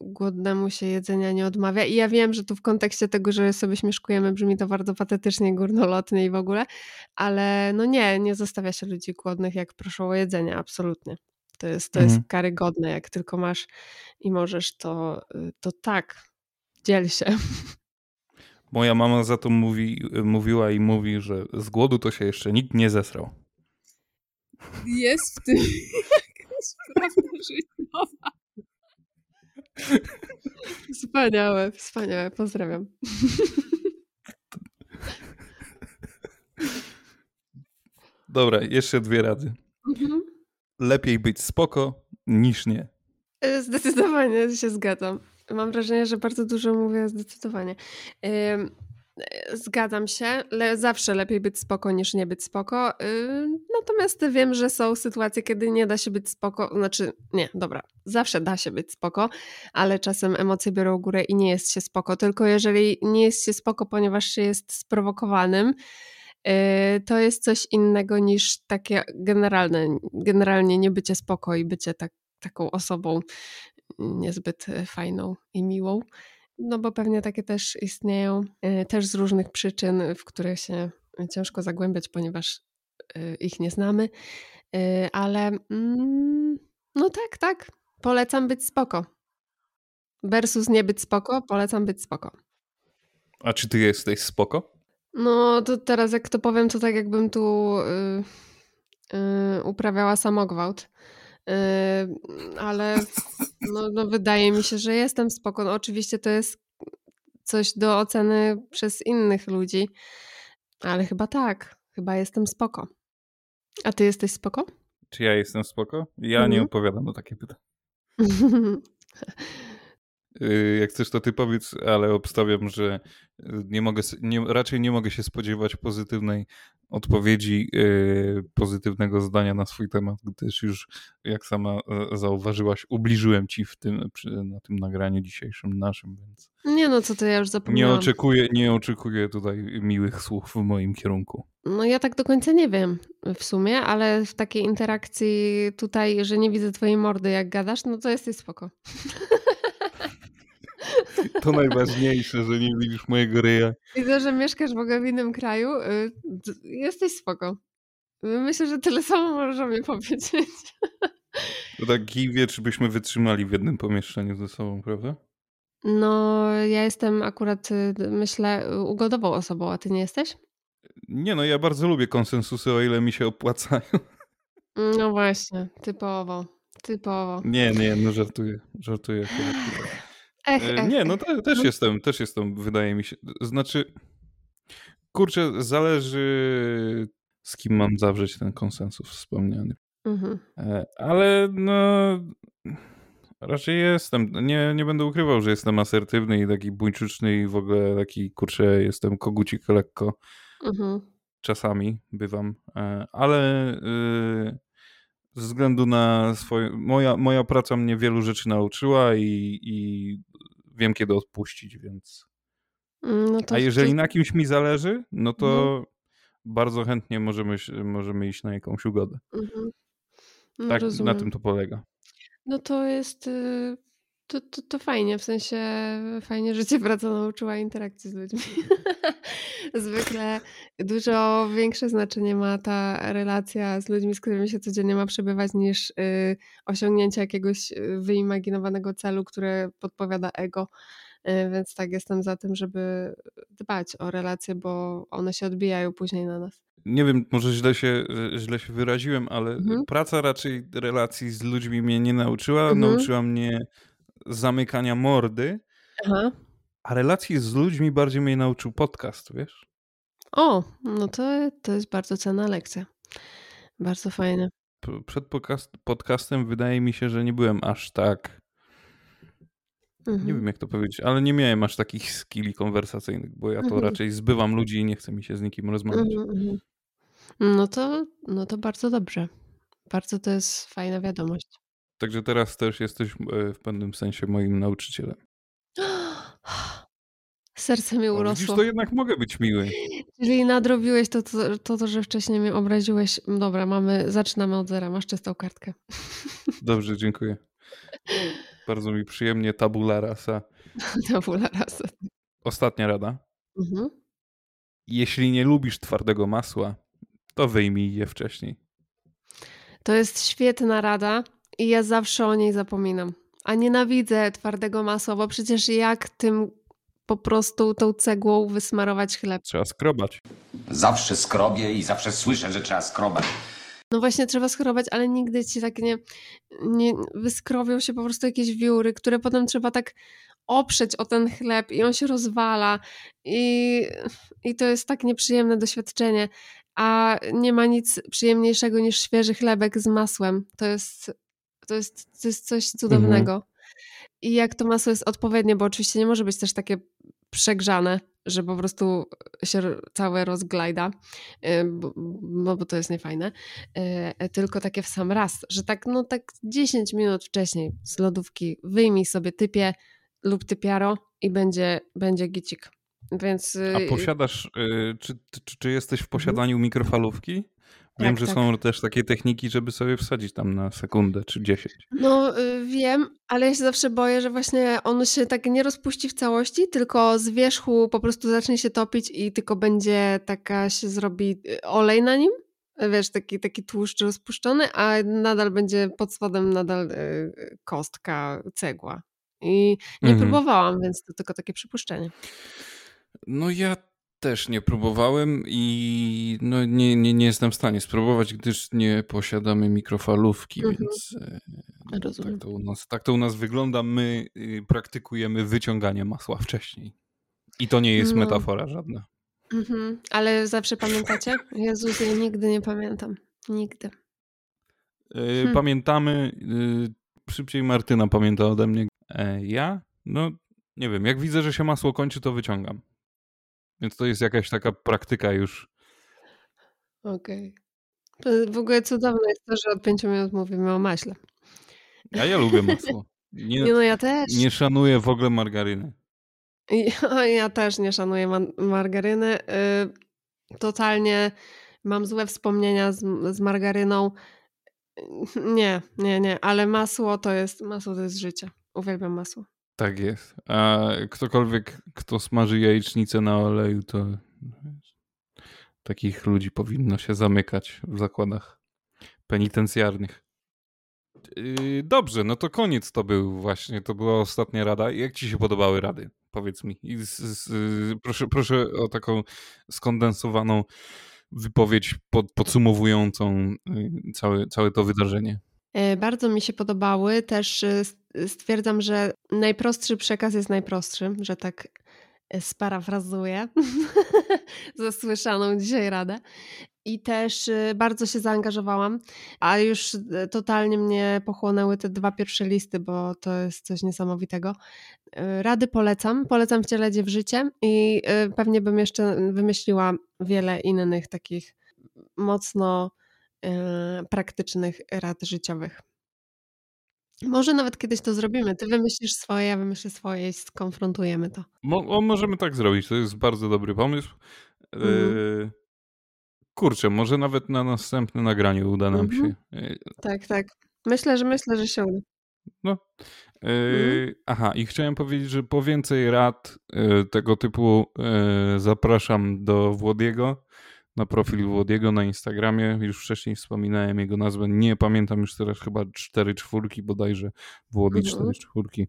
głodnemu się jedzenia nie odmawia. I ja wiem, że tu w kontekście tego, że sobie śmieszkujemy, brzmi to bardzo patetycznie, górnolotnie i w ogóle, ale no nie, nie zostawia się ludzi głodnych, jak proszą o jedzenie, absolutnie. To jest, to jest Mhm. karygodne, jak tylko masz i możesz, to, y, to tak, dziel się. Moja mama za to mówi, mówiła i mówi, że z głodu to się jeszcze nikt nie zesrał. Jest w tym jakaś prawda życiowa. Wspaniałe, wspaniałe, pozdrawiam. Dobra, jeszcze dwie rady. Mhm. Lepiej być spoko niż nie. E, Zdecydowanie się zgadzam. Mam wrażenie, że bardzo dużo mówię zdecydowanie. E, Zgadzam się. Le zawsze lepiej być spoko niż nie być spoko. Ym, Natomiast wiem, że są sytuacje, kiedy nie da się być spoko. Znaczy, nie, dobra. Zawsze da się być spoko, ale czasem emocje biorą górę i nie jest się spoko. Tylko jeżeli nie jest się spoko, ponieważ się jest sprowokowanym, to jest coś innego niż takie generalne, generalnie nie bycie spoko i bycie tak, taką osobą niezbyt fajną i miłą. No bo pewnie takie też istnieją, e, też z różnych przyczyn, w które się ciężko zagłębiać, ponieważ e, ich nie znamy. Ale mm, no tak, tak. Polecam być spoko. Versus nie być spoko, polecam być spoko. A czy ty jesteś spoko? No to teraz jak to powiem, to tak jakbym tu y, y, uprawiała samogwałt. Y, ale no, no wydaje mi się, że jestem spoko. No, oczywiście to jest coś do oceny przez innych ludzi, ale chyba tak. Chyba jestem spoko. A ty jesteś spoko? Czy ja jestem spoko? Ja nie Mhm. odpowiadam na takie pytania. Yy, Jak chcesz, to ty powiedz, ale obstawiam, że yy, nie mogę, nie, raczej nie mogę się spodziewać pozytywnej odpowiedzi, yy, pozytywnego zdania na swój temat, gdyż już, jak sama zauważyłaś, ubliżyłem ci w tym, przy, na tym nagraniu dzisiejszym naszym, więc Nie no, co ty, ja już nie zapomniałam. oczekuję, nie oczekuję tutaj miłych słów w moim kierunku. No ja tak do końca nie wiem w sumie, ale w takiej interakcji tutaj, że nie widzę twojej mordy jak gadasz, no to jesteś spoko. To najważniejsze, że nie widzisz mojego ryja. Widzę, że mieszkasz w ogóle w innym kraju. y, Jesteś spoko. Myślę, że tyle samo możesz o mnie powiedzieć. To tak wie, czy byśmy wytrzymali w jednym pomieszczeniu ze sobą, prawda? No, ja jestem akurat, y, myślę, ugodową osobą, a ty nie jesteś? Nie no, ja bardzo lubię konsensusy, o ile mi się opłacają. No właśnie, typowo. Typowo. Nie, nie, no żartuję, żartuję. akurat. Ech, E, ech, Nie, no te, też jestem, też jestem, wydaje mi się. Znaczy, kurczę, zależy z kim mam zawrzeć ten konsensus wspomniany. Mhm. E, Ale no, raczej jestem, nie, nie będę ukrywał, że jestem asertywny i taki buńczuczny i w ogóle taki, kurczę, jestem kogucik lekko. Mhm. czasami bywam, e, ale ze względu na swoje. Moja, moja praca mnie wielu rzeczy nauczyła i, i wiem, kiedy odpuścić, więc. No to, A jeżeli to, na kimś mi zależy, no to Mhm. bardzo chętnie możemy, możemy iść na jakąś ugodę. Mhm. No Tak, na rozumiem. tym to polega. No to jest y, To, to, to fajnie, w sensie fajnie, że cię praca nauczyła interakcji z ludźmi. Zwykle dużo większe znaczenie ma ta relacja z ludźmi, z którymi się codziennie ma przebywać, niż y, osiągnięcie jakiegoś y, wyimaginowanego celu, które podpowiada ego. Y, więc tak jestem za tym, żeby dbać o relacje, bo one się odbijają później na nas. Nie wiem, może źle się, źle się wyraziłem, ale Mhm. praca raczej relacji z ludźmi mnie nie nauczyła. Mhm. Nauczyła mnie zamykania mordy, Aha. a relacji z ludźmi bardziej mnie nauczył podcast, wiesz? O, no to, to jest bardzo cenna lekcja. Bardzo fajne. Przed podcast, podcastem wydaje mi się, że nie byłem aż tak, nie Mhm. wiem jak to powiedzieć, ale nie miałem aż takich skilli konwersacyjnych, bo ja to Mhm. raczej zbywam ludzi i nie chce mi się z nikim rozmawiać. Mhm, mhm. No to, no to bardzo dobrze. Bardzo to jest fajna wiadomość. Także teraz też jesteś e, w pewnym sensie moim nauczycielem. Serce mi O, widzisz, urosło. to jednak mogę być miły. Czyli nadrobiłeś to, to, to, to, że wcześniej mnie obraziłeś. Dobra, mamy, zaczynamy od zera. Masz czystą kartkę. Dobrze, dziękuję. Bardzo mi przyjemnie, tabula rasa. Tabula rasa. Ostatnia rada. Mhm. Jeśli nie lubisz twardego masła, to wyjmij je wcześniej. To jest świetna rada i ja zawsze o niej zapominam. A nienawidzę twardego masła, bo przecież jak tym po prostu tą cegłą wysmarować chleb? Trzeba skrobać. Zawsze skrobię i zawsze słyszę, że trzeba skrobać. No właśnie trzeba skrować, ale nigdy ci tak nie, nie wyskrobią się po prostu jakieś wióry, które potem trzeba tak oprzeć o ten chleb i on się rozwala i, i to jest tak nieprzyjemne doświadczenie. A nie ma nic przyjemniejszego niż świeży chlebek z masłem. To jest, to jest, to jest coś cudownego. I jak to masło jest odpowiednie, bo oczywiście nie może być też takie przegrzane, że po prostu się całe rozglajda, y, bo, bo to jest niefajne, y, tylko takie w sam raz, że tak no tak 10 minut wcześniej z lodówki wyjmij sobie typie lub typiaro i będzie, będzie gicik. Więc A y, posiadasz, czy, czy, czy jesteś w posiadaniu mikrofalówki? Wiem, Tak, że tak. są też takie techniki, żeby sobie wsadzić tam na sekundę czy 10. No y, wiem, ale ja się zawsze boję, że właśnie on się tak nie rozpuści w całości, tylko z wierzchu po prostu zacznie się topić i tylko będzie taka się zrobi y, olej na nim. Wiesz, taki, taki tłuszcz rozpuszczony, a nadal będzie pod spodem nadal y, kostka, cegła. I nie Mhm. próbowałam, więc to tylko takie przypuszczenie. No ja też nie próbowałem i no nie, nie, nie jestem w stanie spróbować, gdyż nie posiadamy mikrofalówki, Mhm. więc e, no, Rozumiem. tak, to u nas, tak to u nas wygląda. My y, praktykujemy wyciąganie masła wcześniej. I to nie jest No. metafora żadna. Mhm. Ale zawsze pamiętacie? Jezus, ja nigdy nie pamiętam. Nigdy. E, Hmm. Pamiętamy, y, szybciej Martyna pamięta ode mnie. E, Ja? No nie wiem, jak widzę, że się masło kończy, to wyciągam. Więc to jest jakaś taka praktyka już. Okej. To W ogóle cudowne jest to, że od pięciu minut mówimy o maśle. A ja lubię masło. Nie, no ja też. nie szanuję w ogóle margaryny. Ja, ja też nie szanuję margaryny. Y, totalnie mam złe wspomnienia z, z margaryną. Nie, nie, nie, ale masło to jest masło to jest życie. Uwielbiam masło. Tak jest. A ktokolwiek, kto smaży jajecznicę na oleju, to takich ludzi powinno się zamykać w zakładach penitencjarnych. Yy, Dobrze, no to koniec to był właśnie, to była ostatnia rada. Jak ci się podobały rady? Powiedz mi. Z, z, proszę, proszę o taką skondensowaną wypowiedź pod, podsumowującą yy, całe, całe to wydarzenie. E, Bardzo mi się podobały. Też s- stwierdzam, że najprostszy przekaz jest najprostszy, że tak e, sparafrazuję zasłyszaną dzisiaj radę. I też bardzo się zaangażowałam, a już totalnie mnie pochłonęły te dwa pierwsze listy, bo to jest coś niesamowitego. Rady polecam, polecam wcielać je w życie i pewnie bym jeszcze wymyśliła wiele innych takich mocno praktycznych rad życiowych. Może nawet kiedyś to zrobimy. Ty wymyślisz swoje, ja wymyślę swoje i skonfrontujemy to. Mo, możemy tak zrobić, to jest bardzo dobry pomysł. Mhm. Yy, kurczę, może nawet na następne nagranie uda nam Mhm. się. Yy, Tak, tak. Myślę, że myślę, że się uda. No, Yy, aha, i chciałem powiedzieć, że po więcej rad yy, tego typu yy, zapraszam do Włodiego, na profil Włodiego na Instagramie. Już wcześniej wspominałem jego nazwę. Nie pamiętam już teraz chyba cztery czwórki bodajże. Włodi Mhm. cztery czwórki.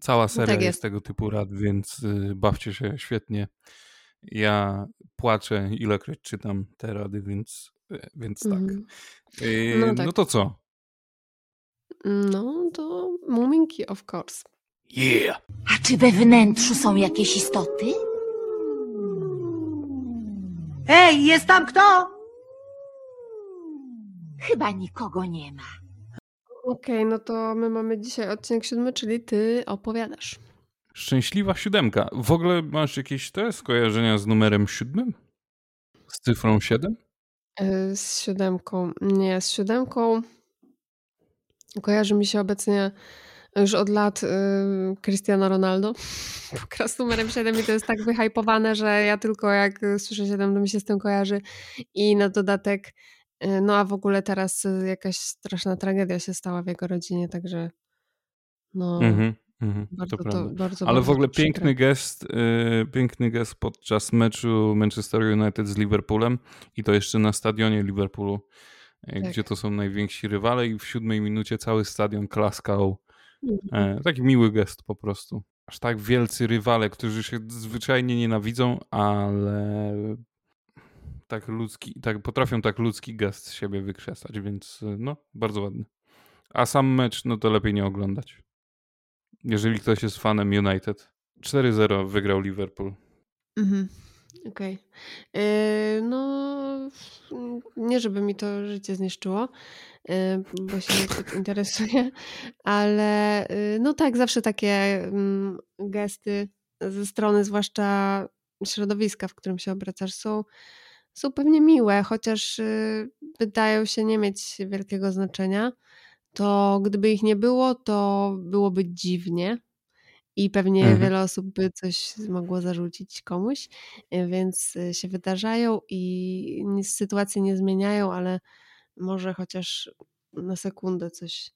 Cała seria Tak jest. jest. tego typu rad, więc yy, bawcie się świetnie. Ja płaczę, ilekroć czytam te rady, więc, yy, więc tak. Mhm. Yy, No no, tak. to co? No to muminki, of course. Yeah! A czy we wnętrzu są jakieś istoty? Ej, jest tam kto? Chyba nikogo nie ma. Okej, no to my mamy dzisiaj odcinek siódmy, czyli ty opowiadasz. Szczęśliwa siódemka. W ogóle masz jakieś te skojarzenia z numerem siódmym? Z cyfrą 7? Y, Z siódemką. Nie, z siódemką kojarzy mi się obecnie już od lat y, Cristiano Ronaldo. Z numerem 7 i to jest tak wyhypowane, że ja tylko jak y, słyszę 7, to mi się z tym kojarzy. I na dodatek, y, no a w ogóle teraz y, jakaś straszna tragedia się stała w jego rodzinie, także no Mhm, mhm, bardzo to to, bardzo, Ale w bardzo ogóle to przykre. piękny gest, yy, piękny gest podczas meczu Manchester United z Liverpoolem i to jeszcze na stadionie Liverpoolu, yy, Tak. gdzie to są najwięksi rywale i w siódmej minucie cały stadion klaskał. Mhm. E, taki miły gest po prostu. Aż tak wielcy rywale, którzy się zwyczajnie nienawidzą, ale tak ludzki, tak potrafią tak ludzki gest z siebie wykrzesać, więc y, no, bardzo ładny. A sam mecz, no to lepiej nie oglądać. Jeżeli ktoś jest fanem United. 4-0 wygrał Liverpool. Mhm. Okej. Yy, No, nie żeby mi to życie zniszczyło, bo się niezbyt interesuje, ale yy, no tak, zawsze takie mm, gesty ze strony zwłaszcza środowiska, w którym się obracasz, są, są pewnie miłe, chociaż yy, wydają się nie mieć wielkiego znaczenia. To gdyby ich nie było, to byłoby dziwnie i pewnie Mhm. wiele osób by coś mogło zarzucić komuś, y, więc y, się wydarzają i nic sytuacji nie zmieniają, ale może chociaż na sekundę coś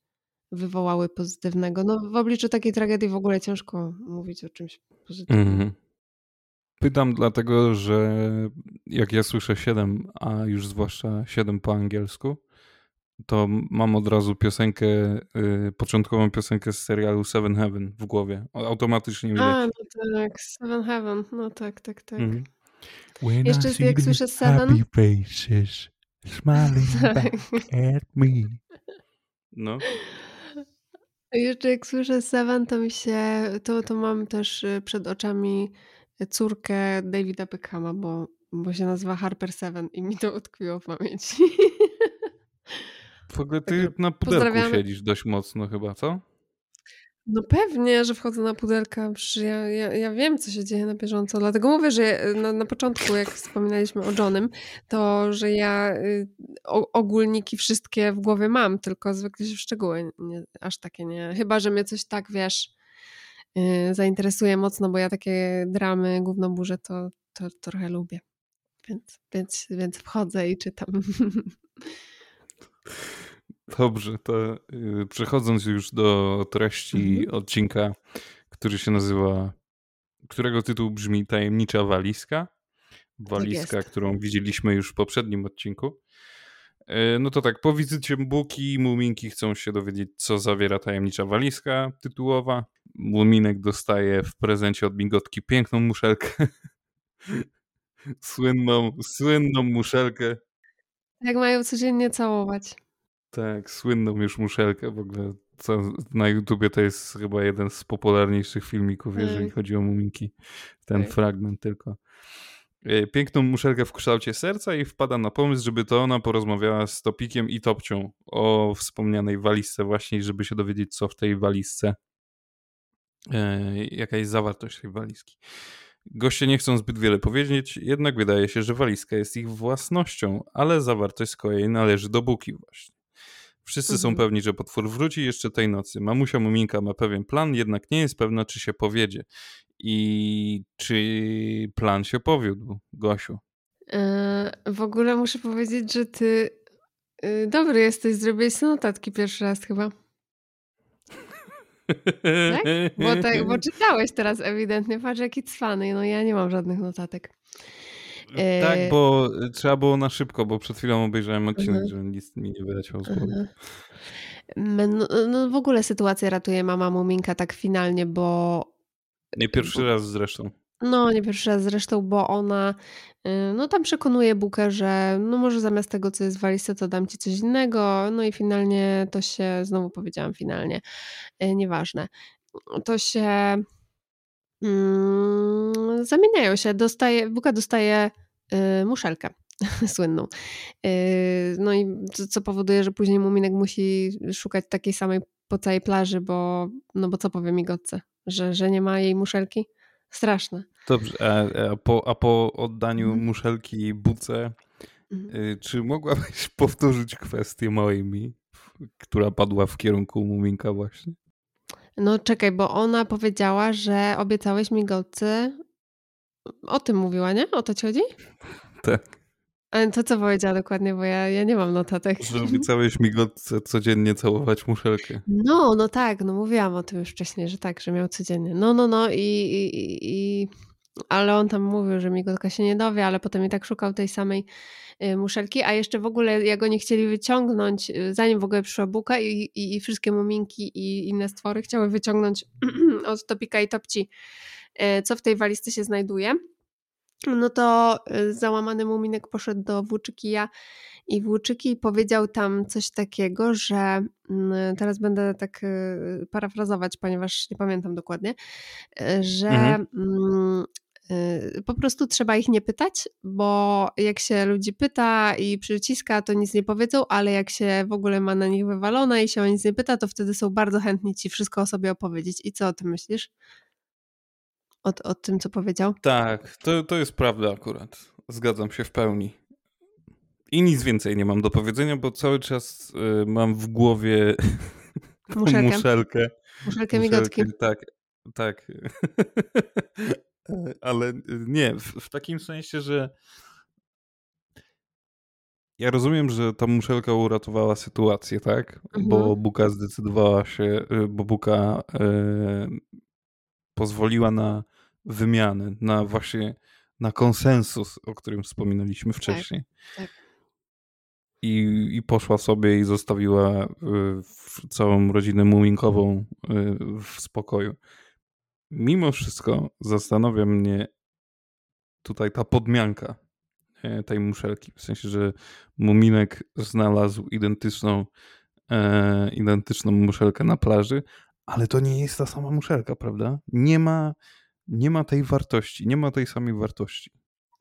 wywołały pozytywnego. No w obliczu takiej tragedii w ogóle ciężko mówić o czymś pozytywnym. Mhm. Pytam dlatego, że jak ja słyszę 7, a już zwłaszcza 7 po angielsku, to mam od razu piosenkę, y, początkową piosenkę z serialu Seven Heaven w głowie. Automatycznie mi A, no tak, Seven Heaven, no tak, tak, tak. Mhm. When Jeszcze jak słyszę Seven- faces smiling Tak. back at me. No. Jeszcze jak słyszę Seven, to mi się, to, to mam też y, przed oczami córkę Davida Beckhama, bo, bo się nazywa Harper Seven i mi to utkwiło w pamięci. W ogóle ty na pozdrawiamy. siedzisz dość mocno chyba, co? No pewnie, że wchodzę na pudelka, ja, ja, ja wiem, co się dzieje na bieżąco, dlatego mówię, że y, na, na początku, jak wspominaliśmy o Johnem, to, że ja y, ogólniki wszystkie w głowie mam, tylko zwykle się w szczegóły nie, aż takie nie, chyba, że mnie coś tak, wiesz, y, zainteresuje mocno, bo ja takie dramy, główną burzę, to, to trochę lubię, więc, więc, więc wchodzę i czytam. Dobrze, to y, przechodząc już do treści Mhm. odcinka, który się nazywa, którego tytuł brzmi Tajemnicza Walizka. Walizka, jest. którą widzieliśmy już w poprzednim odcinku. Y, No to tak, po wizycie Buki Muminki chcą się dowiedzieć, co zawiera tajemnicza walizka tytułowa. Muminek dostaje w prezencie od Migotki piękną muszelkę. słynną, słynną muszelkę. Jak mają codziennie całować. Tak, słynną już muszelkę w ogóle. Co na YouTubie to jest chyba jeden z popularniejszych filmików, jeżeli Tak. chodzi o muminki. Ten Tak. fragment tylko. E, Piękną muszelkę w kształcie serca i wpada na pomysł, żeby to ona porozmawiała z Topikiem i Topcią o wspomnianej walizce właśnie, żeby się dowiedzieć, co w tej walizce, e, jaka jest zawartość tej walizki. Goście nie chcą zbyt wiele powiedzieć, jednak wydaje się, że walizka jest ich własnością, ale zawartość z kolei należy do Buki właśnie. Wszyscy są Mhm. pewni, że potwór wróci jeszcze tej nocy. Mamusia Muminka ma pewien plan, jednak nie jest pewna, czy się powiedzie. I czy plan się powiódł, Gosiu? E, W ogóle muszę powiedzieć, że ty y, dobry jesteś, zrobiłeś notatki pierwszy raz chyba. Tak? Bo, tak, bo czytałeś teraz ewidentnie, patrz jaki cwany, no ja nie mam żadnych notatek. Tak, E, bo trzeba było na szybko, bo przed chwilą obejrzałem odcinek, Mhm. że nic mi nie wyleciał z głowy. Mhm. No, no w ogóle sytuację ratuje mama Muminka tak finalnie, bo Nie pierwszy raz zresztą. no nie pierwszy raz zresztą, bo ona no tam przekonuje Bukę, że no może zamiast tego, co jest w walizce, to dam ci coś innego. No i finalnie to się, znowu powiedziałam finalnie, nieważne. To się mm, zamieniają się. Dostaje, Buka dostaje y, muszelkę słynną. Y, no i co, co powoduje, że później Muminek musi szukać takiej samej po całej plaży, bo no bo co powie migotce? Że, że nie ma jej muszelki? Straszne. Dobrze, a, a, po, a po oddaniu Mhm. muszelki buce, Mhm. y, czy mogłabyś powtórzyć kwestię mojej mi, która padła w kierunku Muminka właśnie? No czekaj, bo ona powiedziała, że obiecałeś migotce. O tym mówiła, nie? O to ci chodzi? Tak, Ale to co powiedziała dokładnie, bo ja, ja nie mam notatek. że obiecałeś migotce codziennie całować muszelkę. No, no tak, no mówiłam o tym już wcześniej, że tak, że miał codziennie. No, no, no i, i- i ale on tam mówił, że migotka się nie dowie, ale potem i tak szukał tej samej y, muszelki, a jeszcze w ogóle jak oni chcieli wyciągnąć, y, zanim w ogóle przyszła buka i, i, i wszystkie muminki i inne stwory chciały wyciągnąć od Topika i Topci, y, co w tej walizce się znajduje, no to załamany muminek poszedł do włóczykija i włóczyki powiedział tam coś takiego, że mm, teraz będę tak parafrazować, ponieważ nie pamiętam dokładnie, że Mhm. Y, po prostu trzeba ich nie pytać, bo jak się ludzi pyta i przyciska, to nic nie powiedzą, ale jak się w ogóle ma na nich wywalone i się o nic nie pyta, to wtedy są bardzo chętni ci wszystko o sobie opowiedzieć. I co o tym myślisz? O, o tym, co powiedział? Tak, to, to jest prawda akurat. Zgadzam się w pełni. I nic więcej nie mam do powiedzenia, bo cały czas y, mam w głowie Muszelkę. muszelkę. Muszelkę migotki. Tak, tak. Ale nie, w, w takim sensie, że ja rozumiem, że ta muszelka uratowała sytuację, tak? Bo Mhm. Buka zdecydowała się, y, bo Buka y, pozwoliła na wymianę, na właśnie na konsensus, o którym wspominaliśmy wcześniej. tak. I, I poszła sobie i zostawiła y, całą rodzinę muminkową y, w spokoju. Mimo wszystko zastanawia mnie tutaj ta podmianka e, tej muszelki. W sensie, że muminek znalazł identyczną, e, identyczną muszelkę na plaży, ale to nie jest ta sama muszelka, prawda? Nie ma, nie ma tej wartości, nie ma tej samej wartości.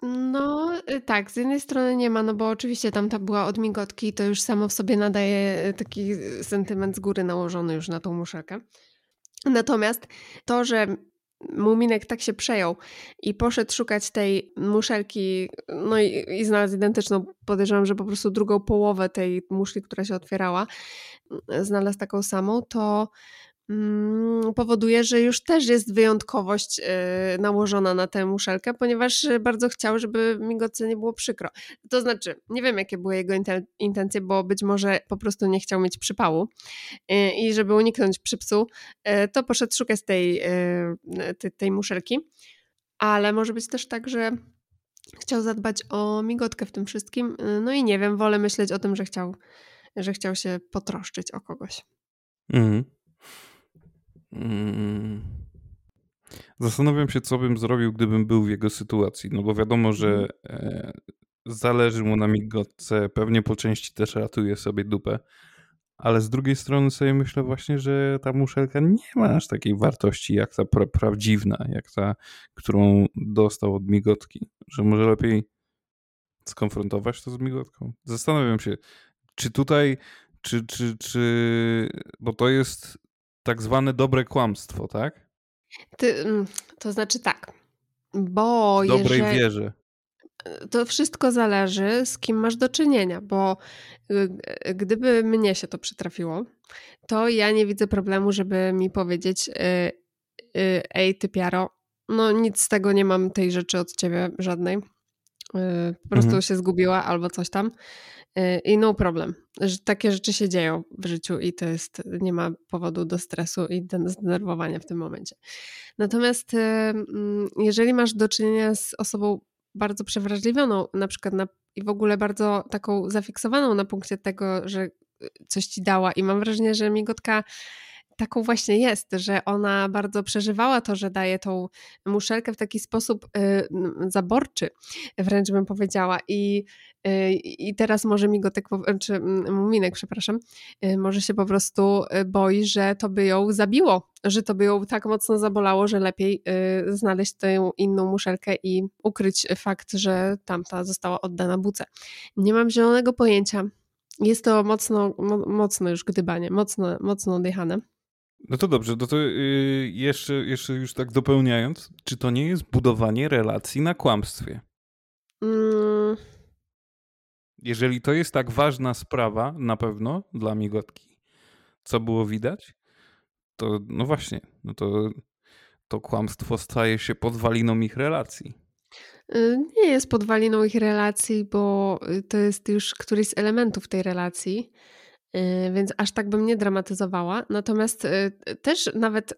No y, tak, z jednej strony nie ma, no bo oczywiście tamta była od migotki i to już samo w sobie nadaje y, taki y, sentyment z góry nałożony już na tą muszelkę. Natomiast to, że Muminek tak się przejął i poszedł szukać tej muszelki, no i, i znalazł identyczną, podejrzewam, że po prostu drugą połowę tej muszli, która się otwierała, znalazł taką samą, to powoduje, że już też jest wyjątkowość y, nałożona na tę muszelkę, ponieważ y, bardzo chciał, żeby migotce nie było przykro. To znaczy, nie wiem jakie były jego inten- intencje, bo być może po prostu nie chciał mieć przypału y, i żeby uniknąć przypsu, to poszedł szukać tej, tej, muszelki, ale może być też tak, że chciał zadbać o migotkę w tym wszystkim, no i nie wiem, wolę myśleć o tym, że chciał, że chciał się potroszczyć o kogoś. Mhm. Mm. Zastanawiam się, co bym zrobił, gdybym był w jego sytuacji. No bo wiadomo, że e, zależy mu na migotce, pewnie po części też ratuje sobie dupę. Ale z drugiej strony sobie myślę właśnie, że ta muszelka nie ma aż takiej wartości jak ta pra prawdziwna, jak ta, którą dostał od migotki. Że może lepiej skonfrontować to z migotką. Zastanawiam się, czy tutaj, czy, czy, czy, bo to jest tak zwane dobre kłamstwo, tak? Ty, mm, to znaczy tak, bo W dobrej jeżeli, wierze. to wszystko zależy z kim masz do czynienia, bo y, gdyby mnie się to przytrafiło, to ja nie widzę problemu, żeby mi powiedzieć y, y, ej ty piaro, no nic z tego nie mam tej rzeczy od ciebie żadnej, po prostu Mhm. się zgubiła albo coś tam I no problem, że takie rzeczy się dzieją w życiu i to jest, nie ma powodu do stresu i zdenerwowania w tym momencie. Natomiast y, mm, jeżeli masz do czynienia z osobą bardzo przewrażliwioną, na przykład na, i w ogóle bardzo taką zafiksowaną na punkcie tego, że coś ci dała i mam wrażenie, że migotka taką właśnie jest, że ona bardzo przeżywała to, że daje tą muszelkę w taki sposób y, zaborczy, wręcz bym powiedziała. I, y, i teraz może migotek, czy muminek, przepraszam, y, może się po prostu boi, że to by ją zabiło, że to by ją tak mocno zabolało, że lepiej znaleźć tę inną muszelkę i ukryć fakt, że tamta została oddana buce. Nie mam zielonego pojęcia. Jest to mocno, mocno już gdybanie, mocno, mocno odjechane. No to dobrze, no to yy, jeszcze, jeszcze już tak dopełniając, czy to nie jest budowanie relacji na kłamstwie? Mm. Jeżeli to jest tak ważna sprawa, na pewno dla migotki, co było widać, to no właśnie, no to, to kłamstwo staje się podwaliną ich relacji. Y, nie jest podwaliną ich relacji, bo y, to jest już któryś z elementów tej relacji. Y, więc aż tak bym nie dramatyzowała. Natomiast y, też nawet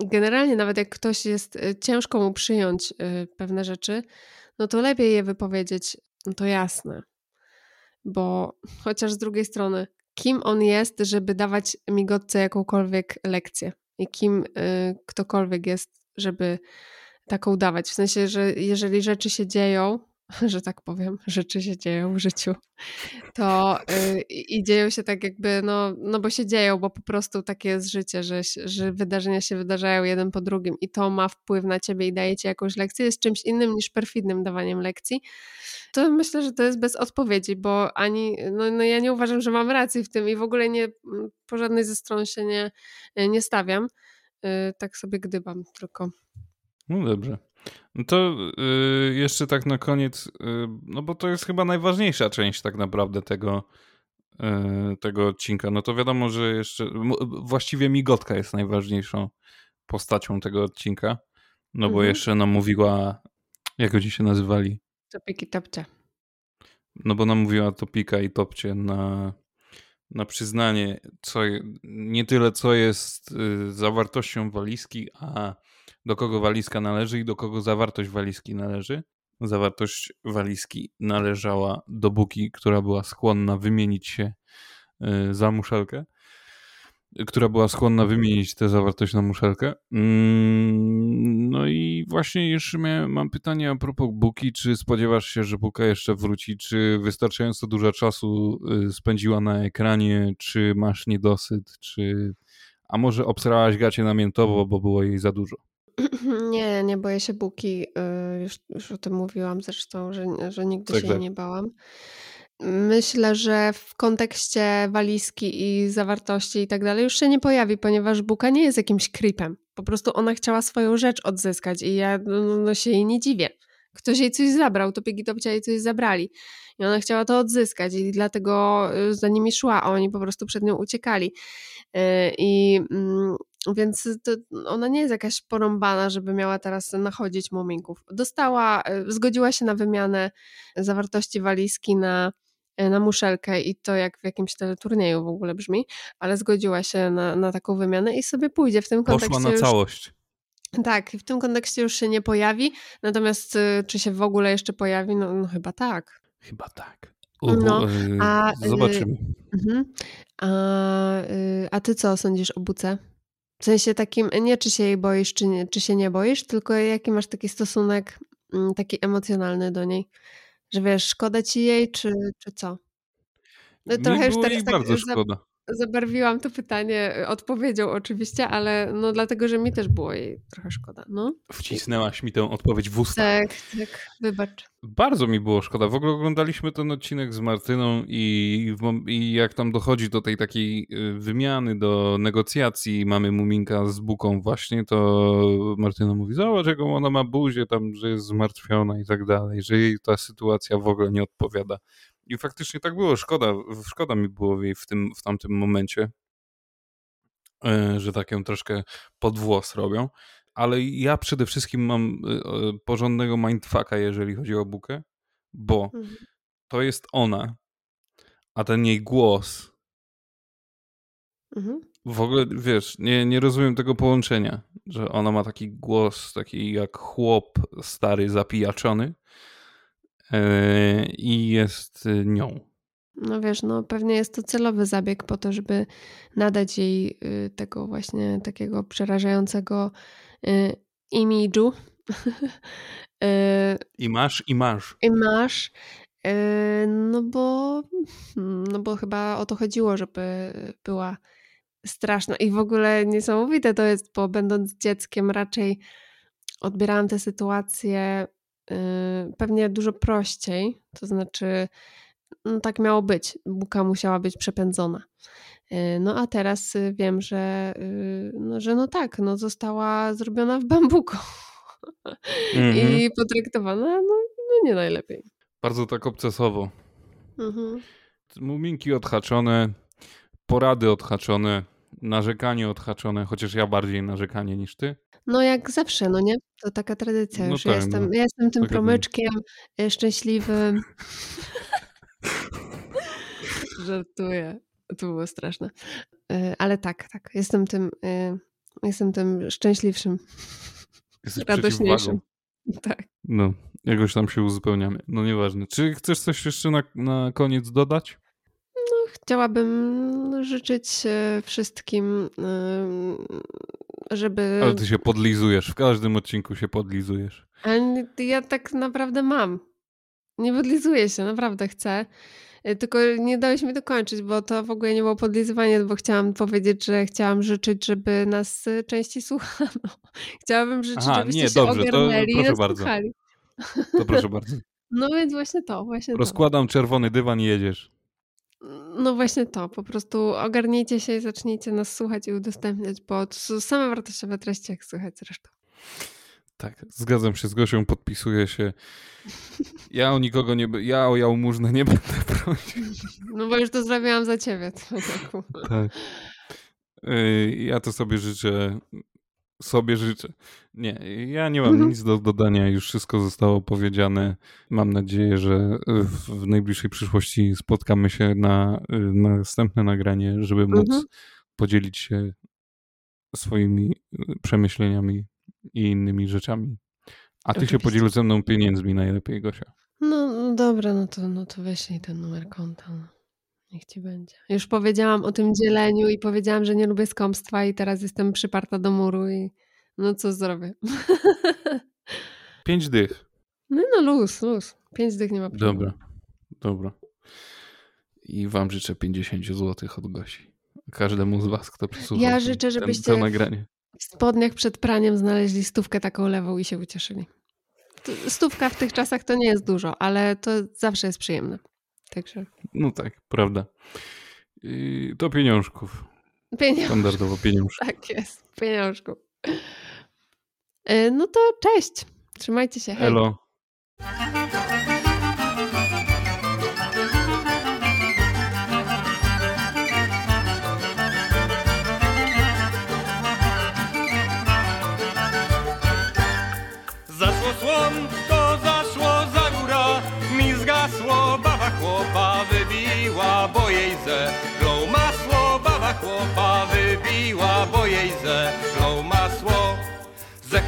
generalnie, nawet jak ktoś jest y, ciężko mu przyjąć pewne rzeczy, no to lepiej je wypowiedzieć, no to jasne. Bo chociaż z drugiej strony, kim on jest, żeby dawać migotce jakąkolwiek lekcję i kim ktokolwiek jest, żeby taką dawać. W sensie, że jeżeli rzeczy się dzieją, że tak powiem, rzeczy się dzieją w życiu, to yy, i dzieją się tak jakby, no, no bo się dzieją, bo po prostu takie jest życie, że, że wydarzenia się wydarzają jeden po drugim i to ma wpływ na ciebie i daje ci jakąś lekcję, jest czymś innym niż perfidnym dawaniem lekcji, to myślę, że to jest bez odpowiedzi, bo ani, no, no ja nie uważam, że mam rację w tym i w ogóle nie, po żadnej ze stron się nie, nie stawiam, yy, tak sobie gdybam tylko. No dobrze. No to yy, jeszcze tak na koniec, yy, no bo to jest chyba najważniejsza część tak naprawdę tego, yy, tego odcinka. No to wiadomo, że jeszcze właściwie Migotka jest najważniejszą postacią tego odcinka. No bo mhm. jeszcze nam mówiła, jak oni się nazywali? Topik i Topcie. No bo nam mówiła Topika i Topcie na, na przyznanie, co, nie tyle co jest y, zawartością walizki, a do kogo walizka należy i do kogo zawartość walizki należy. Zawartość walizki należała do Buki, która była skłonna wymienić się y, za muszelkę, która była skłonna wymienić tę zawartość na muszelkę. Mm, no i właśnie jeszcze miałem, mam pytanie a propos Buki. Czy spodziewasz się, że Buka jeszcze wróci? Czy wystarczająco dużo czasu y, spędziła na ekranie? Czy masz niedosyt? Czy... A może obsrałaś gacie namiętowo, bo było jej za dużo? Nie, nie boję się buki. Y, już, już o tym mówiłam zresztą, że, że nigdy Tak, się jej nie bałam. Myślę, że w kontekście walizki i zawartości i tak dalej już się nie pojawi, ponieważ buka nie jest jakimś creepem. Po prostu ona chciała swoją rzecz odzyskać i ja no, no, no się jej nie dziwię. Ktoś jej coś zabrał, to Piggy Topcia jej coś zabrali. I ona chciała to odzyskać i dlatego y, za nimi szła, a oni po prostu przed nią uciekali. Y, I mm, więc ona nie jest jakaś porąbana, żeby miała teraz nachodzić muminków. Dostała, e, zgodziła się na wymianę zawartości walizki na, e, na muszelkę i to jak w jakimś teleturnieju w ogóle brzmi, ale zgodziła się na, na taką wymianę i sobie pójdzie w tym kontekście. Poszła na już, całość. Tak, w tym kontekście już się nie pojawi, natomiast e, czy się w ogóle jeszcze pojawi? No, no chyba tak. Chyba tak. no, a, zobaczymy. Uh, a, a ty co sądzisz o Buce? W sensie takim, nie czy się jej boisz, czy, nie, czy się nie boisz, tylko jaki masz taki stosunek mm, taki emocjonalny do niej? Że wiesz, szkoda ci jej, czy, czy co? No, trochę już teraz tak bardzo szkoda zabarwiłam to pytanie y, odpowiedzią oczywiście, ale no dlatego, że mi też było jej trochę szkoda. No. Wcisnęłaś mi tę odpowiedź w usta. Tak, tak, wybacz. Bardzo mi było szkoda. W ogóle oglądaliśmy ten odcinek z Martyną i, i jak tam dochodzi do tej takiej y, wymiany, do negocjacji, mamy Muminka z Buką właśnie, to Martyna mówi, zobacz jaką ona ma buzię tam, że jest zmartwiona i tak dalej, że jej ta sytuacja w ogóle nie odpowiada. I faktycznie tak było. Szkoda, szkoda mi było jej w, tym, w tamtym momencie, e, że tak ją troszkę pod włos robią. Ale ja przede wszystkim mam e, porządnego mindfucka, jeżeli chodzi o Bukę, bo mhm. to jest ona, a ten jej głos. Mhm. W ogóle, wiesz, nie, nie rozumiem tego połączenia, że ona ma taki głos, taki jak chłop stary, zapijaczony i jest y, nią. No wiesz, no pewnie jest to celowy zabieg po to, żeby nadać jej y, tego właśnie takiego przerażającego y, imidżu. I masz, i masz. I masz. No bo, no bo chyba o to chodziło, żeby była straszna. I w ogóle niesamowite to jest, bo będąc dzieckiem raczej odbierałam tę sytuację y, pewnie dużo prościej. To znaczy, no tak miało być. Buka musiała być przepędzona. Y, No a teraz y, wiem, że, y, no, że no tak, no została zrobiona w bambuko. Mhm. I potraktowana no, no nie najlepiej. Bardzo tak obcesowo. Mhm. Muminki odhaczone, porady odhaczone, narzekanie odhaczone, chociaż ja bardziej narzekanie niż ty. No jak zawsze, no nie? To taka tradycja No już. tak, ja, jestem, no. ja jestem tym Tak promyczkiem y, szczęśliwym. Żartuję. To było straszne. Y, Ale tak, tak. Jestem tym, y, jestem tym szczęśliwszym, Jesteś radośniejszym. Tak. No, jakoś tam się uzupełniamy. No nieważne. Czy chcesz coś jeszcze na, na koniec dodać? Chciałabym życzyć wszystkim, żeby. Ale ty się podlizujesz, w każdym odcinku się podlizujesz. Ale ja tak naprawdę mam. Nie podlizuję się, naprawdę chcę. Y, Tylko nie dałeś mi dokończyć, bo to w ogóle nie było podlizywanie, bo chciałam powiedzieć, że chciałam życzyć, żeby nas y, częściej słuchano. Chciałabym życzyć, Aha, żebyście nie, się dobrze, to ogarnęli i proszę nas bardzo. słuchali. To proszę bardzo. No więc właśnie to, właśnie to. Rozkładam czerwony dywan i jedziesz. No właśnie to, po prostu ogarnijcie się i zacznijcie nas słuchać i udostępniać, bo to są same wartościowe treści, jak słychać zresztą. Tak, zgadzam się z Gosią, podpisuję się. Ja o nikogo nie... Ja o jałmużnę nie będę prosił. No bo już to zrobiłam za ciebie. Tak. Y, Ja to sobie życzę. Sobie życzę. Nie, ja nie mam Mhm. nic do dodania, już wszystko zostało powiedziane. Mam nadzieję, że w najbliższej przyszłości spotkamy się na, na następne nagranie, żeby móc Mhm. podzielić się swoimi y, przemyśleniami i innymi rzeczami. A ty się Oczywiście. podziel ze mną pieniędzmi najlepiej, Gosia. No, no dobra, no to, no to weź ten numer konta. Niech ci będzie. Już powiedziałam o tym dzieleniu i powiedziałam, że nie lubię skąpstwa i teraz jestem przyparta do muru i no co zrobię. Pięć dych. No, no luz, luz. Pięć dych nie ma problemu. Dobra, dobra. I wam życzę 50 zł od Gosi. Każdemu z was, kto przysłuchał Ja życzę, ten- żebyście to nagranie. w spodniach przed praniem znaleźli stówkę taką lewą i się ucieszyli. Stówka w tych czasach to nie jest dużo, ale to zawsze jest przyjemne. Także No tak, prawda. I to pieniążków. pieniądze. Standardowo pieniążków. Tak jest, pieniążku. Y, No to cześć. Trzymajcie się. Hej. Elo.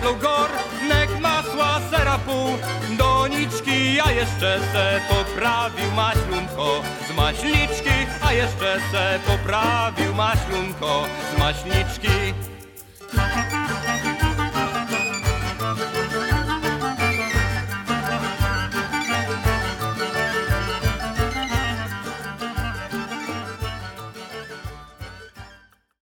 Zechlał gornek masła, sera pół, doniczki, a jeszcze se poprawił maślunko z maśliczki, a jeszcze se poprawił maślunko z maśliczki.